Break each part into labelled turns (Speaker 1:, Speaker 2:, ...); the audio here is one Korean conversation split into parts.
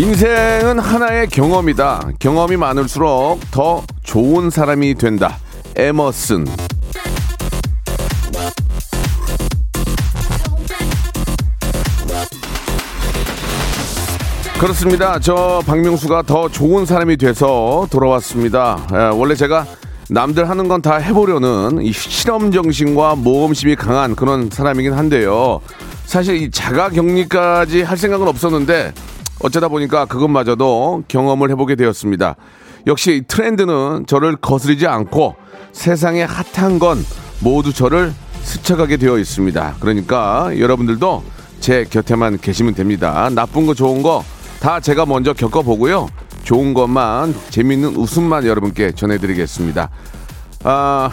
Speaker 1: 인생은 하나의 경험이다 경험이 많을수록 더 좋은 사람이 된다 에머슨 그렇습니다. 저 박명수가 더 좋은 사람이 돼서 돌아왔습니다. 예, 원래 제가 남들 하는 건 다 해보려는 이 실험 정신과 모험심이 강한 그런 사람이긴 한데요. 사실 이 자가 격리까지 할 생각은 없었는데 어쩌다 보니까 그것마저도 경험을 해보게 되었습니다. 역시 이 트렌드는 저를 거스르지 않고 세상에 핫한 건 모두 저를 스쳐가게 되어 있습니다. 그러니까 여러분들도 제 곁에만 계시면 됩니다. 나쁜 거 좋은 거 다 제가 먼저 겪어보고요. 좋은 것만 재밌는 웃음만 여러분께 전해드리겠습니다. 아,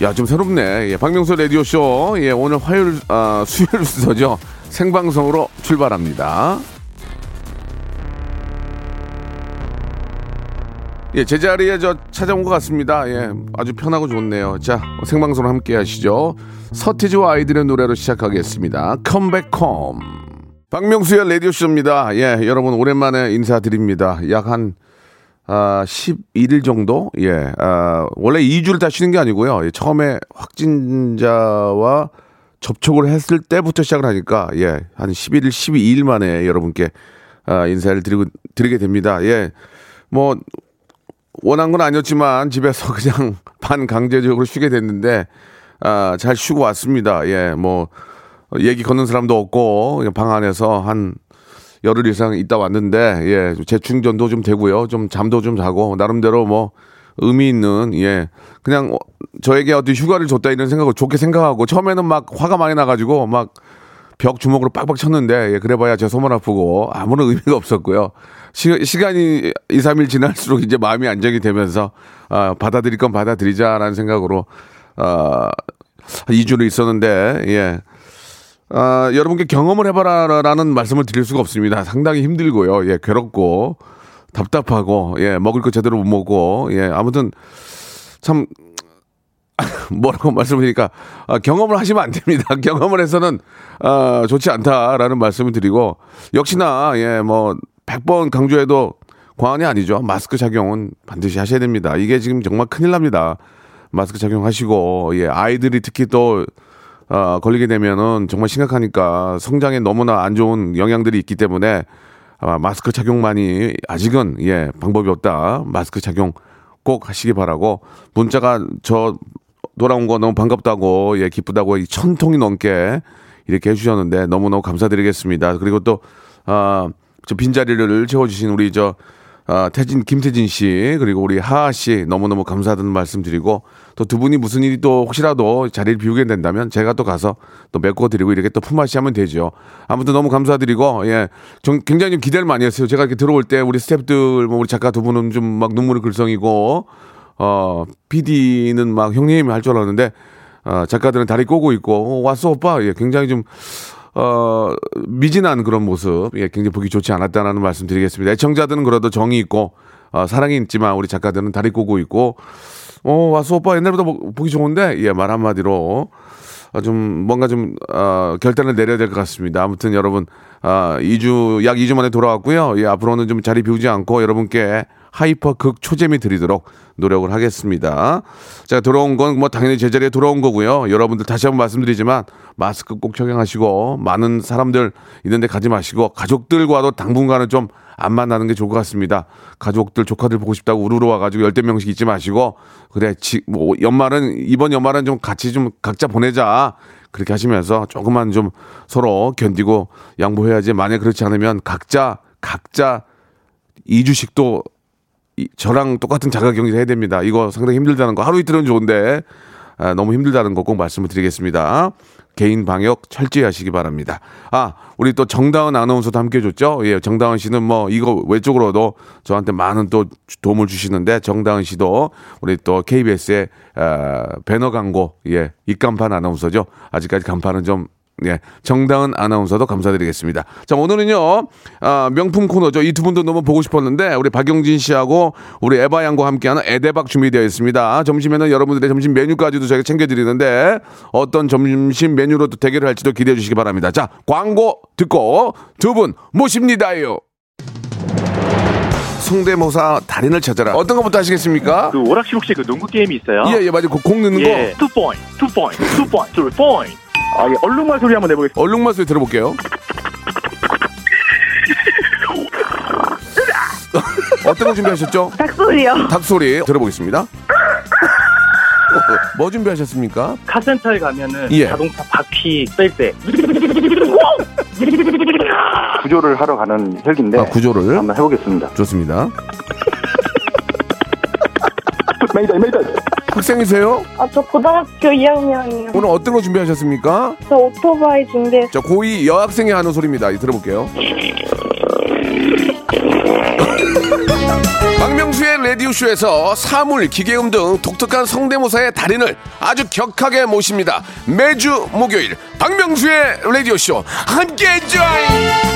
Speaker 1: 야 좀 새롭네. 예, 박명수 라디오 쇼. 예, 오늘 화요일 아, 수요일 순서죠. 생방송으로 출발합니다. 예, 제자리에 저 찾아온 것 같습니다. 예, 아주 편하고 좋네요. 자, 생방송 함께 하시죠. 서태지와 아이들의 노래로 시작하겠습니다. 컴백홈. 박명수의 라디오쇼입니다. 예, 여러분 오랜만에 인사드립니다. 약 한, 아, 11일 정도? 예, 아, 원래 2주를 다 쉬는 게 아니고요. 예, 처음에 확진자와 접촉을 했을 때부터 시작을 하니까, 예, 한 11일, 12일 만에 여러분께, 아, 인사를 드리고, 드리게 됩니다. 예, 뭐, 원한 건 아니었지만 집에서 그냥 반강제적으로 쉬게 됐는데 아, 잘 쉬고 왔습니다. 예, 뭐 얘기 거는 사람도 없고 방 안에서 한 열흘 이상 있다 왔는데 예, 재충전도 좀 되고요. 좀 잠도 좀 자고 나름대로 뭐 의미 있는 예 그냥 어, 저에게 어떤 휴가를 줬다 이런 생각을 좋게 생각하고 처음에는 막 화가 많이 나가지고 막 벽 주먹으로 빡빡 쳤는데 예, 그래봐야 제 소문 아프고 아무런 의미가 없었고요. 시, 시간이 2, 3일 지날수록 이제 마음이 안정이 되면서 아, 받아들일 건 받아들이자라는 생각으로 아, 2주를 있었는데 예. 아, 여러분께 경험을 해봐라라는 말씀을 드릴 수가 없습니다. 상당히 힘들고요. 예, 괴롭고 답답하고 예, 먹을 거 제대로 못 먹고 예, 아무튼 참 뭐라고 말씀드리니까 아, 경험을 하시면 안 됩니다. 경험을 해서는 아, 좋지 않다라는 말씀을 드리고 역시나 예, 뭐 100번 강조해도 과언이 아니죠. 마스크 착용은 반드시 하셔야 됩니다. 이게 지금 정말 큰일 납니다. 마스크 착용하시고 예, 아이들이 특히 또 어, 걸리게 되면은 정말 심각하니까 성장에 너무나 안 좋은 영향들이 있기 때문에 아마 마스크 착용만이 아직은 예 방법이 없다. 마스크 착용 꼭 하시기 바라고 문자가 저 돌아온 거 너무 반갑다고 예 기쁘다고 이천 통이 넘게 이렇게 해주셨는데 너무너무 감사드리겠습니다. 그리고 또 아, 저 빈자리를 채워주신 우리 저 아, 태진 김태진 씨 그리고 우리 하하 씨 너무너무 감사하다는 말씀드리고 또 두 분이 무슨 일이 또 혹시라도 자리를 비우게 된다면 제가 또 가서 또 메꿔 드리고 이렇게 또 품앗이 하면 되죠. 아무튼 너무 감사드리고 예. 좀 굉장히 좀 기대를 많이 했어요. 제가 이렇게 들어올 때 우리 스탭들 뭐 우리 작가 두 분은 좀 막 눈물을 글썽이고 어 PD는 막 형님 할줄 알았는데 어, 작가들은 다리 꼬고 있고 어, 왔어 오빠 예, 굉장히 좀 어, 미진한 그런 모습, 예, 굉장히 보기 좋지 않았다는 말씀 드리겠습니다. 애청자들은 그래도 정이 있고, 어, 사랑이 있지만 우리 작가들은 다리 꼬고 있고, 어, 와서 오빠 옛날보다 보- 보기 좋은데, 예, 말 한마디로, 어, 좀 뭔가 좀, 어, 결단을 내려야 될 것 같습니다. 아무튼 여러분, 아, 2주, 약 2주 만에 돌아왔고요. 예, 앞으로는 좀 자리 비우지 않고 여러분께 hyper 극 초재미 드리도록 노력을 하겠습니다. 자, 들어온 건 뭐 당연히 제자리에 돌아온 거고요. 여러분들 다시 한번 말씀드리지만 마스크 꼭 착용하시고 많은 사람들 있는데 가지 마시고 가족들과도 당분간은 좀 안 만나는 게 좋을 것 같습니다. 가족들 조카들 보고 싶다고 우르르 와가지고 열댓 명씩 있지 마시고 그래 지, 뭐 연말은 이번 연말은 좀 같이 좀 각자 보내자 그렇게 하시면서 조금만 좀 서로 견디고 양보해야지 만약 그렇지 않으면 각자 각자 2주씩도 이- 저랑 똑같은 자가 격리 해야 됩니다. 이거 상당히 힘들다는 거. 하루 이틀은 좋은데 아, 너무 힘들다는 거 꼭 말씀을 드리겠습니다. 개인 방역 철저히 하시기 바랍니다. 아, 우리 또 정다은 아나운서도 함께 해줬죠? 예, 정다은 씨는 뭐 이거 외적으로도 저한테 많은 또 도움을 주시는데 정다은 씨도 우리 또 KBS의 어, 배너 광고, 예, 입간판 아나운서죠. 아직까지 간판은 좀 예, 정다은 아나운서도 감사드리겠습니다. 자, 오늘은요, 아, 명품 코너죠. 이 두 분도 너무 보고 싶었는데, 우리 박영진 씨하고 우리 에바 양과 함께하는 에데박 준비되어 있습니다. 점심에는 여러분들의 점심 메뉴까지도 저희가 챙겨드리는데, 어떤 점심 메뉴로 또 대결을 할지도 기대해 주시기 바랍니다. 자, 광고 듣고 두 분 모십니다요. 성대모사 달인을 찾아라. 어떤 것부터 하시겠습니까?
Speaker 2: 그 오락실 혹시 그 농구 게임이 있어요?
Speaker 1: 예, 예, 맞아요. 그 공 넣는
Speaker 2: 예.
Speaker 1: 거.
Speaker 2: two point, two point, two point, two point. 아, 예. 얼룩말 소리 한번 내보겠습니다.
Speaker 1: 얼룩말 소리 들어볼게요. 어떤 거 준비하셨죠?
Speaker 3: 닭소리요.
Speaker 1: 닭소리 들어보겠습니다. 뭐 준비하셨습니까?
Speaker 2: 카센터에 가면은
Speaker 1: 예.
Speaker 2: 자동차 바퀴 뺄 때. 구조를 하러 가는 헬기인데
Speaker 1: 아, 구조를
Speaker 2: 한번 해보겠습니다.
Speaker 1: 좋습니다.
Speaker 2: 메이다, 메이다.
Speaker 1: 학생이세요?
Speaker 3: 아, 저 고등학교 2학년이요.
Speaker 1: 오늘 어떤 거 준비하셨습니까?
Speaker 3: 저 오토바이 준비했어요.
Speaker 1: 자, 고2 여학생이 하는 소리입니다. 이 들어볼게요. 박명수의 라디오쇼에서 사물, 기계음 등 독특한 성대모사의 달인을 아주 격하게 모십니다. 매주 목요일 박명수의 라디오쇼 함께해 줘요.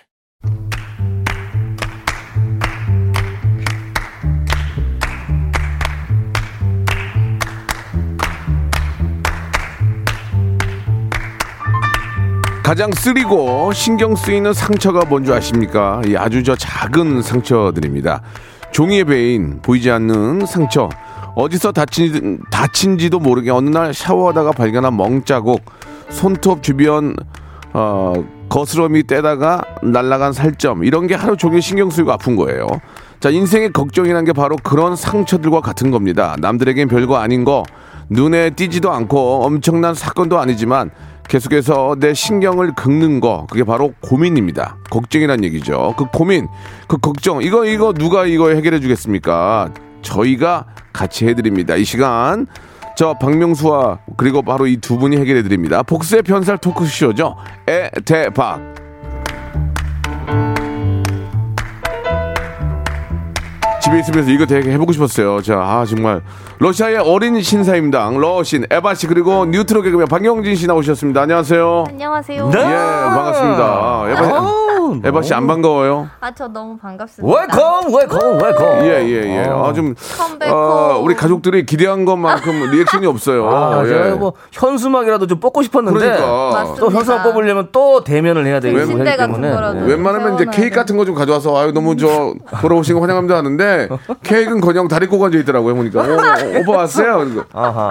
Speaker 1: 가장 쓰리고 신경 쓰이는 상처가 뭔지 아십니까? 이 아주 저 작은 상처들입니다. 종이에 베인 보이지 않는 상처. 어디서 다친, 다친지도 모르게 어느 날 샤워하다가 발견한 멍자국, 손톱 주변 어, 거스러미 떼다가 날아간 살점 이런 게 하루 종일 신경 쓰이고 아픈 거예요. 자 인생의 걱정이란 게 바로 그런 상처들과 같은 겁니다. 남들에겐 별거 아닌 거 눈에 띄지도 않고 엄청난 사건도 아니지만 계속해서 내 신경을 긁는 거 그게 바로 고민입니다. 걱정이란 얘기죠. 그 고민, 그 걱정 이거 이거 누가 이거 해결해 주겠습니까? 저희가 같이 해드립니다. 이 시간 저 박명수와 그리고 바로 이 두 분이 해결해 드립니다. 복수의 편살 토크쇼죠. 에대박. 집에 있으면서 이거 되게 해보고 싶었어요. 자, 아, 정말. 러시아의 어린 신사임당, 러신, 에바 씨, 그리고 뉴트로 개그맨 박영진 씨 나오셨습니다. 안녕하세요.
Speaker 4: 안녕하세요.
Speaker 1: 예, 반갑습니다. 에바, 에바 씨 안 반가워요?
Speaker 4: 아, 저 너무 반갑습니다.
Speaker 5: welcome welcome welcome
Speaker 1: 예, 예, 예. 아, 좀,
Speaker 4: come back
Speaker 1: 어,
Speaker 4: 홈.
Speaker 1: 우리 가족들이 기대한 것만큼 리액션이 없어요.
Speaker 5: 아,
Speaker 1: 예.
Speaker 5: 제가 뭐 현수막이라도 좀 뽑고 싶었는데
Speaker 1: 그러니까.
Speaker 5: 또 현수막 뽑으려면 또 대면을 해야 되기 때문에
Speaker 4: 같은 거라도.
Speaker 1: 웬만하면 이제 케이크
Speaker 4: 돼.
Speaker 1: 같은 거 좀 가져와서 아유 너무 저 돌아오신 거 환영합니다 하는데 케이크는 그냥 다리 꼬가져 있더라고요 보니까 어, 어, 오빠 왔어요.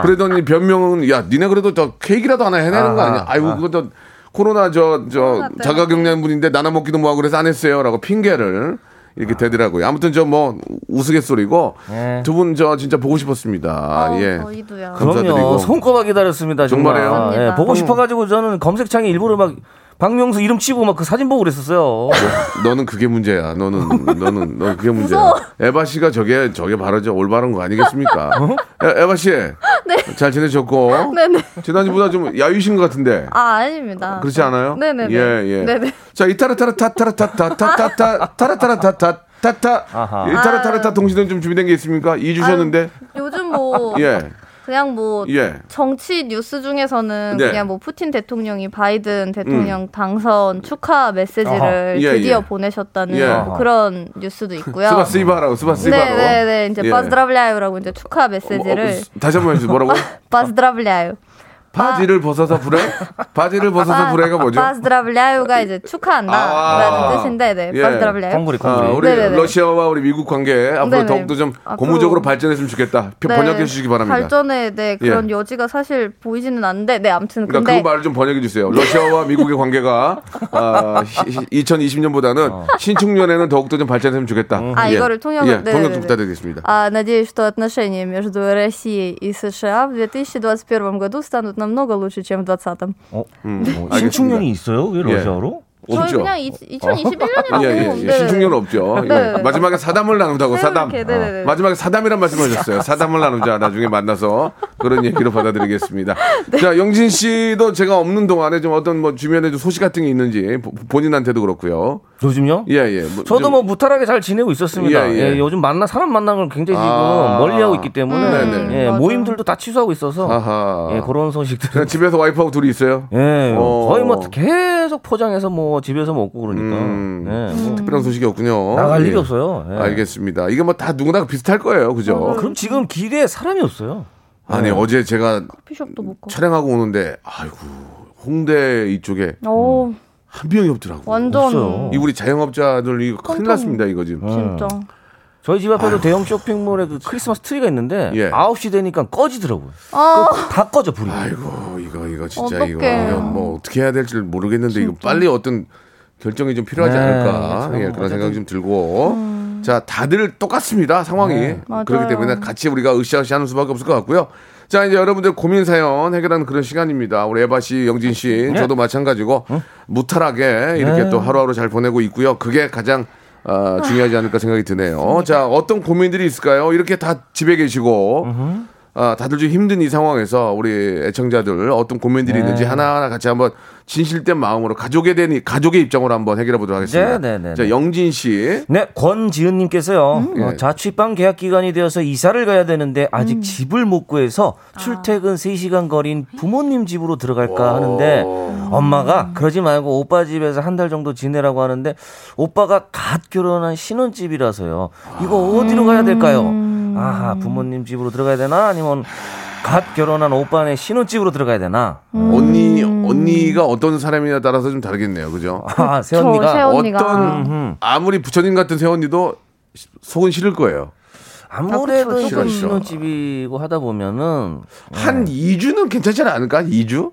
Speaker 1: 그러더니 변명은 야 니네 그래도 저 케이크라도 하나 해내는 거
Speaker 5: 아하,
Speaker 1: 아니야 아이고 그것도 코로나 저저
Speaker 4: 코로나 때문에.
Speaker 1: 자가격리한 분인데 나눠 먹기도 뭐하고 그래서 안 했어요라고 핑계를 이렇게 대더라고요 아무튼 저 뭐 우스갯소리고
Speaker 5: 예.
Speaker 1: 두분 저 진짜 보고 싶었습니다
Speaker 4: 어,
Speaker 1: 예
Speaker 4: 저희도요.
Speaker 1: 감사드리고.
Speaker 5: 그럼요 손꼽아 기다렸습니다 정말?
Speaker 4: 감사합니다.
Speaker 5: 예, 보고 싶어가지고 저는 검색창에 일부러 막 박명수 이름 치고 막 그 사진 보고 그랬었어요
Speaker 1: 너 는 그게 문제야. 너는 너는 너 그게 문제야. 에바 씨가 저게 저게 바로 저 올바른 거 아니겠습니까?
Speaker 5: 어?
Speaker 1: 에, 에바 씨, 잘 지내셨고
Speaker 4: 네네.
Speaker 1: 지난주보다 좀 야위신 것 같은데
Speaker 4: 아, 아닙니다.
Speaker 1: 그렇지 않아요?
Speaker 4: 네네네.
Speaker 1: 예 예.
Speaker 4: 네네.
Speaker 1: 자 이타라타라 타타라타타 타타타 타라타라타타 타타
Speaker 5: 아하.
Speaker 1: 이타라타라타 동시는 좀 준비된 게 있습니까? 이 주셨는데
Speaker 4: 요즘 뭐
Speaker 1: 예
Speaker 4: 그냥 뭐
Speaker 1: 예.
Speaker 4: 정치 뉴스 중에서는
Speaker 1: 네. 음.
Speaker 4: 그냥 뭐 푸틴 대통령이 바이든 대통령 당선 축하 메시지를.
Speaker 1: 예,
Speaker 4: 드디어
Speaker 1: 예.
Speaker 4: 보내셨다는
Speaker 1: 예.
Speaker 4: 뭐 그런 뉴스도 있고요.
Speaker 1: спасибо라고 спасибо로.
Speaker 4: 네네네 이제
Speaker 1: 예.
Speaker 4: 바스드라블야요라고 이제 축하 메시지를
Speaker 1: 어, 어, 다시 한번 해주세요. 뭐라고?
Speaker 4: 바스드라블야요.
Speaker 1: 바지를 벗어서 불에? 바지를 벗어서 불에가 뭐죠?
Speaker 4: 바스드라블레아유가 이제 축하한다라는
Speaker 1: 아~
Speaker 4: 뜻인데, 네,
Speaker 1: 예.
Speaker 4: 바스드라블레아유.
Speaker 5: 콩구리, 콩구리.
Speaker 1: 아, 우리
Speaker 4: 네네네.
Speaker 1: 러시아와 우리 미국 관계 앞으로
Speaker 4: 네네.
Speaker 1: 더욱더 좀
Speaker 4: 아,
Speaker 1: 고무적으로 발전했으면 좋겠다.
Speaker 4: 네.
Speaker 1: 번역해 주시기 바랍니다.
Speaker 4: 발전에 네, 예. 그런
Speaker 1: 예.
Speaker 4: 여지가 사실 보이지는 않는데, 네, 아무튼
Speaker 1: 그러니까 그 말을 좀 번역해 주세요. 러시아와 미국의 관계가 아, 2020년보다는 어. 신축년에는 더욱더 좀 발전했으면 좋겠다. 음.
Speaker 4: 아, 예. 이거를 통역
Speaker 1: 예.
Speaker 4: 네, 네
Speaker 1: 통역 네. 좀 부탁드리겠습니다.
Speaker 4: 아, надеюсь, что отношения между Россией и США в 2021 году станут намного лучше, чем в 2020.
Speaker 5: 어?
Speaker 1: 음,
Speaker 5: 어,
Speaker 1: 알겠습니다.
Speaker 5: 신축년이 있어요? 왜
Speaker 1: 예.
Speaker 5: 러시아로?
Speaker 4: 저희
Speaker 1: 없죠.
Speaker 4: 그냥 2021년이라고.
Speaker 1: 예, 예, 예. 신축년은 없죠. 예.
Speaker 4: 네.
Speaker 1: 마지막에 사담을 나눈다고 사담.
Speaker 4: 이렇게, 네네네.
Speaker 1: 어. 마지막에 사담이란 말씀하셨어요. 사담을 나누자. 나중에 만나서 그런 얘기로 받아들이겠습니다.
Speaker 4: 네.
Speaker 1: 자, 영진 씨도 제가 없는 동안에 좀 어떤 뭐 주변에 좀 소식 같은 게 있는지 보- 본인한테도 그렇고요.
Speaker 5: 요즘요?
Speaker 1: 예, 예. 뭐
Speaker 5: 저도
Speaker 1: 좀-
Speaker 5: 뭐 무탈하게 잘 지내고 있었습니다.
Speaker 1: 예,
Speaker 5: 예,
Speaker 1: 예.
Speaker 5: 요즘 만나 사람 만나는 걸 굉장히 지금
Speaker 1: 아.
Speaker 5: 멀리하고 있기 때문에
Speaker 1: 음, 네네.
Speaker 5: 예. 모임들도 다 취소하고 있어서
Speaker 1: 아하.
Speaker 5: 예, 그런 소식들.
Speaker 1: 집에서 와이프하고 둘이 있어요.
Speaker 5: 예,
Speaker 1: 어.
Speaker 5: 거의 뭐 계속 포장해서 뭐 집에서 먹고 그러니까
Speaker 1: 음.
Speaker 5: 예, 뭐
Speaker 1: 특별한 소식이 없군요.
Speaker 5: 나갈
Speaker 1: 예.
Speaker 5: 일이 없어요. 예.
Speaker 1: 알겠습니다. 이게 뭐 다 누구나 비슷할 거예요. 그죠?
Speaker 5: 그럼 지금 길에 사람이 없어요.
Speaker 1: 아니,
Speaker 5: 네.
Speaker 1: 어제 제가
Speaker 4: 커피숍도 못 가.
Speaker 1: 촬영하고 오는데 아이고, 홍대 이쪽에
Speaker 4: 오,
Speaker 1: 한 명이 없더라고.
Speaker 4: 완전
Speaker 5: 없어요.
Speaker 1: 이 우리 자영업자들 이거 큰일 났습니다 이거 지금.
Speaker 4: 진짜.
Speaker 5: 저희 집 앞에도 대형 쇼핑몰에 그 크리스마스 트리가 있는데
Speaker 1: 예.
Speaker 5: 9시 되니까 꺼지더라고요.
Speaker 4: 아,
Speaker 5: 다 꺼져 불이.
Speaker 1: 아이고 이거 이거 진짜
Speaker 4: 어떡해.
Speaker 1: 이거, 뭐 어떻게 해야 될지 모르겠는데 이거 빨리 어떤 결정이 좀 필요하지
Speaker 5: 네,
Speaker 1: 않을까.
Speaker 5: 참
Speaker 1: 예, 그런 생각이 좀 들고. 자 다들 똑같습니다 상황이.
Speaker 5: 네,
Speaker 1: 그렇기. 때문에 같이 우리가 으쌰으쌰하는 수밖에 없을 것 같고요. 자 이제 여러분들 고민 사연 해결하는 그런 시간입니다. 우리 에바 씨 영진 씨 저도 마찬가지고 무탈하게 이렇게
Speaker 5: 네.
Speaker 1: 또 하루하루 잘 보내고 있고요. 그게 가장 어, 중요하지 않을까 생각이 드네요. 자 어떤 고민들이 있을까요? 이렇게 다 집에 계시고 아, 다들 좀 힘든 이 상황에서 우리 애청자들 어떤 고민들이
Speaker 5: 네.
Speaker 1: 있는지 하나하나 같이 한번 진실된 마음으로 가족에 대한 이- 가족의 입장으로 한번 해결해 보도록 하겠습니다.
Speaker 5: 네, 네, 네,
Speaker 1: 자,
Speaker 5: 네.
Speaker 1: 영진 씨.
Speaker 5: 네, 권지은 님께서요.
Speaker 1: 예.
Speaker 5: 어, 자취방 계약 기간이 되어서 이사를 가야 되는데 아직 집을 못 구해서 출퇴근 3시간 거리인 부모님 집으로 들어갈까 하는데 엄마가 그러지 말고 오빠 집에서 한 달 정도 지내라고 하는데 오빠가 갓 결혼한 신혼집이라서요. 이거 어디로 가야 될까요? 아하, 부모님 집으로 들어가야 되나? 아니면 갓 결혼한 오빠네 신혼집으로 들어가야 되나?
Speaker 1: 언니 언니가 어떤 사람이냐에 따라서 좀 다르겠네요. 그죠?
Speaker 5: 아, 새언니가.
Speaker 1: 어떤
Speaker 5: 음.
Speaker 1: 아무리 부처님 같은 새언니도 속은 싫을 거예요.
Speaker 5: 아무래도
Speaker 4: 아,
Speaker 1: 조금.
Speaker 5: 신혼집이고 하다 보면은
Speaker 1: 한 2주는 괜찮지 않을까? 2주?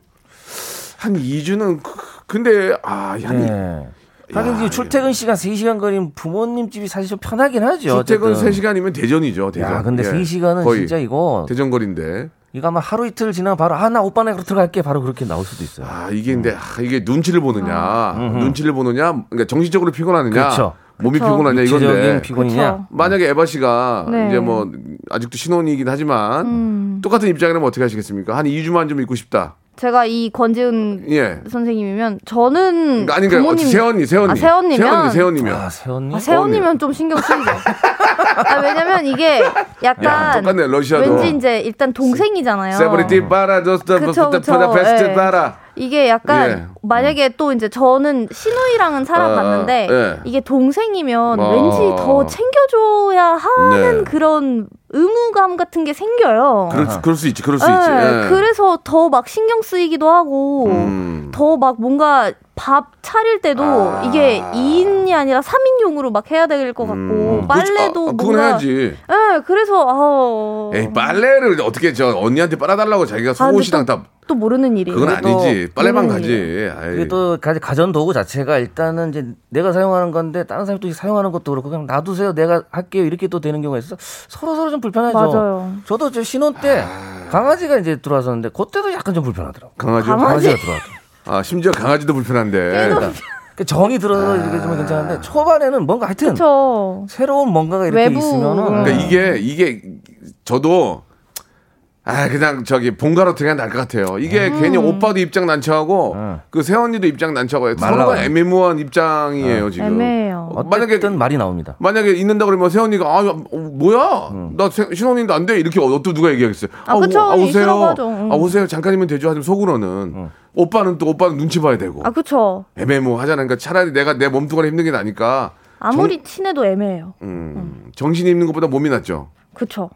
Speaker 1: 한 2주는 근데 아, 한
Speaker 5: 네. 하긴 이제 출퇴근 시간 3시간 거리면 부모님 집이 사실 좀 편하긴 하죠.
Speaker 1: 출퇴근
Speaker 5: 어쨌든.
Speaker 1: 3시간이면 대전이죠. 대전.
Speaker 5: 야, 근데
Speaker 1: 예.
Speaker 5: 3시간은
Speaker 1: 거의
Speaker 5: 진짜 이거
Speaker 1: 대전 거리인데.
Speaker 5: 이거 아마 하루 이틀 지나면 바로 아 나 오빠네 그로 들어갈게 바로 그렇게 나올 수도 있어요.
Speaker 1: 아 이게 근데 아, 이게 눈치를 보느냐 눈치를 보느냐 그러니까 정신적으로 피곤하느냐
Speaker 5: 그렇죠.
Speaker 1: 몸이
Speaker 4: 그쵸.
Speaker 1: 피곤하냐
Speaker 5: 육체적인
Speaker 1: 이건데
Speaker 5: 피곤이냐?
Speaker 4: 그쵸.
Speaker 1: 만약에 에바 씨가
Speaker 4: 네.
Speaker 1: 이제 뭐 아직도 신혼이긴 하지만
Speaker 4: 음.
Speaker 1: 똑같은 입장이라면 어떻게 하시겠습니까 한 2주만 좀 있고 싶다
Speaker 4: 제가 이 권지은
Speaker 1: 예
Speaker 4: 선생님이면 저는
Speaker 1: 그러니까 아니 그러니까
Speaker 4: 부모님
Speaker 1: 새언니 새언니
Speaker 4: 아, 새언니면?
Speaker 1: 새언니 새언니면
Speaker 5: 아, 새언니?
Speaker 4: 아, 새언니면 좀 신경 쓰이죠. 아, 왜냐면 이게
Speaker 1: 야,
Speaker 4: 약간
Speaker 1: 똑같네 러시아도
Speaker 4: 왠지 이제 일단 동생이잖아요.
Speaker 1: 세브리티 바라 저스트
Speaker 4: 그쵸, 그쵸.
Speaker 1: 베스트
Speaker 4: 예.
Speaker 1: 바라
Speaker 4: 이게 약간
Speaker 1: 예.
Speaker 4: 만약에 또 이제 저는 신우이랑은 살아봤는데
Speaker 1: 아, 예.
Speaker 4: 이게 동생이면
Speaker 1: 아.
Speaker 4: 왠지 더 챙겨줘야 하는
Speaker 1: 네.
Speaker 4: 그런 의무감 같은 게 생겨요.
Speaker 1: 그럴, 수- 그럴 수 있지 그럴 수
Speaker 4: 예,
Speaker 1: 있지 예.
Speaker 4: 그래서 더 막 신경 쓰이기도 하고
Speaker 1: 음.
Speaker 4: 더막 뭔가 밥 차릴 때도
Speaker 1: 아.
Speaker 4: 이게 2인이 아니라 3인용으로 막 해야 될 것 같고
Speaker 1: 음.
Speaker 4: 빨래도
Speaker 1: 아, 그건
Speaker 4: 뭔가
Speaker 1: 해야지
Speaker 4: 예, 그래서 아
Speaker 1: 에이 빨래를 어떻게 저 언니한테 빨아달라고 자기가
Speaker 4: 아,
Speaker 1: 속옷이랑
Speaker 4: 또-
Speaker 1: 다
Speaker 4: 또 모르는 일이에요.
Speaker 1: 그건 아니지 빨래만
Speaker 4: 모르는
Speaker 1: 가지.
Speaker 5: 그게 또 가- 가전 도구 자체가 일단은 이제 내가 사용하는 건데 다른 사람이 또 사용하는 것도 그렇고 그냥 놔두세요 내가 할게요 이렇게 또 되는 경우가 있어 서로 서로 좀 불편하죠.
Speaker 4: 맞아요.
Speaker 5: 저도 저 신혼 때 강아지가 이제 들어왔었는데 그때도 약간 좀 불편하더라고.
Speaker 1: 강아지
Speaker 4: 강아지?
Speaker 5: 강아지가 들어왔.
Speaker 1: 아 심지어 강아지도 불편한데
Speaker 5: 그러니까 그 정이 들어서 이렇게 좀 괜찮은데 초반에는 뭔가 하여튼
Speaker 4: 그렇죠.
Speaker 5: 새로운 뭔가가 이렇게
Speaker 4: 외부.
Speaker 5: 있으면은
Speaker 1: 그러니까 이게 이게 저도 아 그냥 저기 본가로 그냥 날것 같아요. 이게
Speaker 4: 음.
Speaker 1: 괜히 오빠도 입장 난처하고
Speaker 5: 응.
Speaker 1: 그 새언니도 입장 난처하고 서로가. 애매모호한 입장이에요 지금.
Speaker 4: 애매해요.
Speaker 1: 어, 만약에
Speaker 5: 어쨌든 말이 나옵니다.
Speaker 1: 만약에 있는다 그러면 새언니가 아 야, 어, 뭐야 나 새- 신혼인데 안 돼 이렇게 어, 또 누가 얘기하겠어요.
Speaker 4: 아, 그쵸.
Speaker 1: 오, 아, 오세요. 아 오세요. 잠깐이면 되죠. 하지만 속으로는 오빠는 또 오빠는 눈치 봐야 되고
Speaker 4: 아 그쵸.
Speaker 1: 애매모호하잖아. 그러니까 차라리 내가 내 몸뚱아리 힘든 게 나으니까
Speaker 4: 아무리 친해도 애매해요.
Speaker 1: 음, 정신이 있는 것보다 몸이 낫죠.
Speaker 4: 그쵸.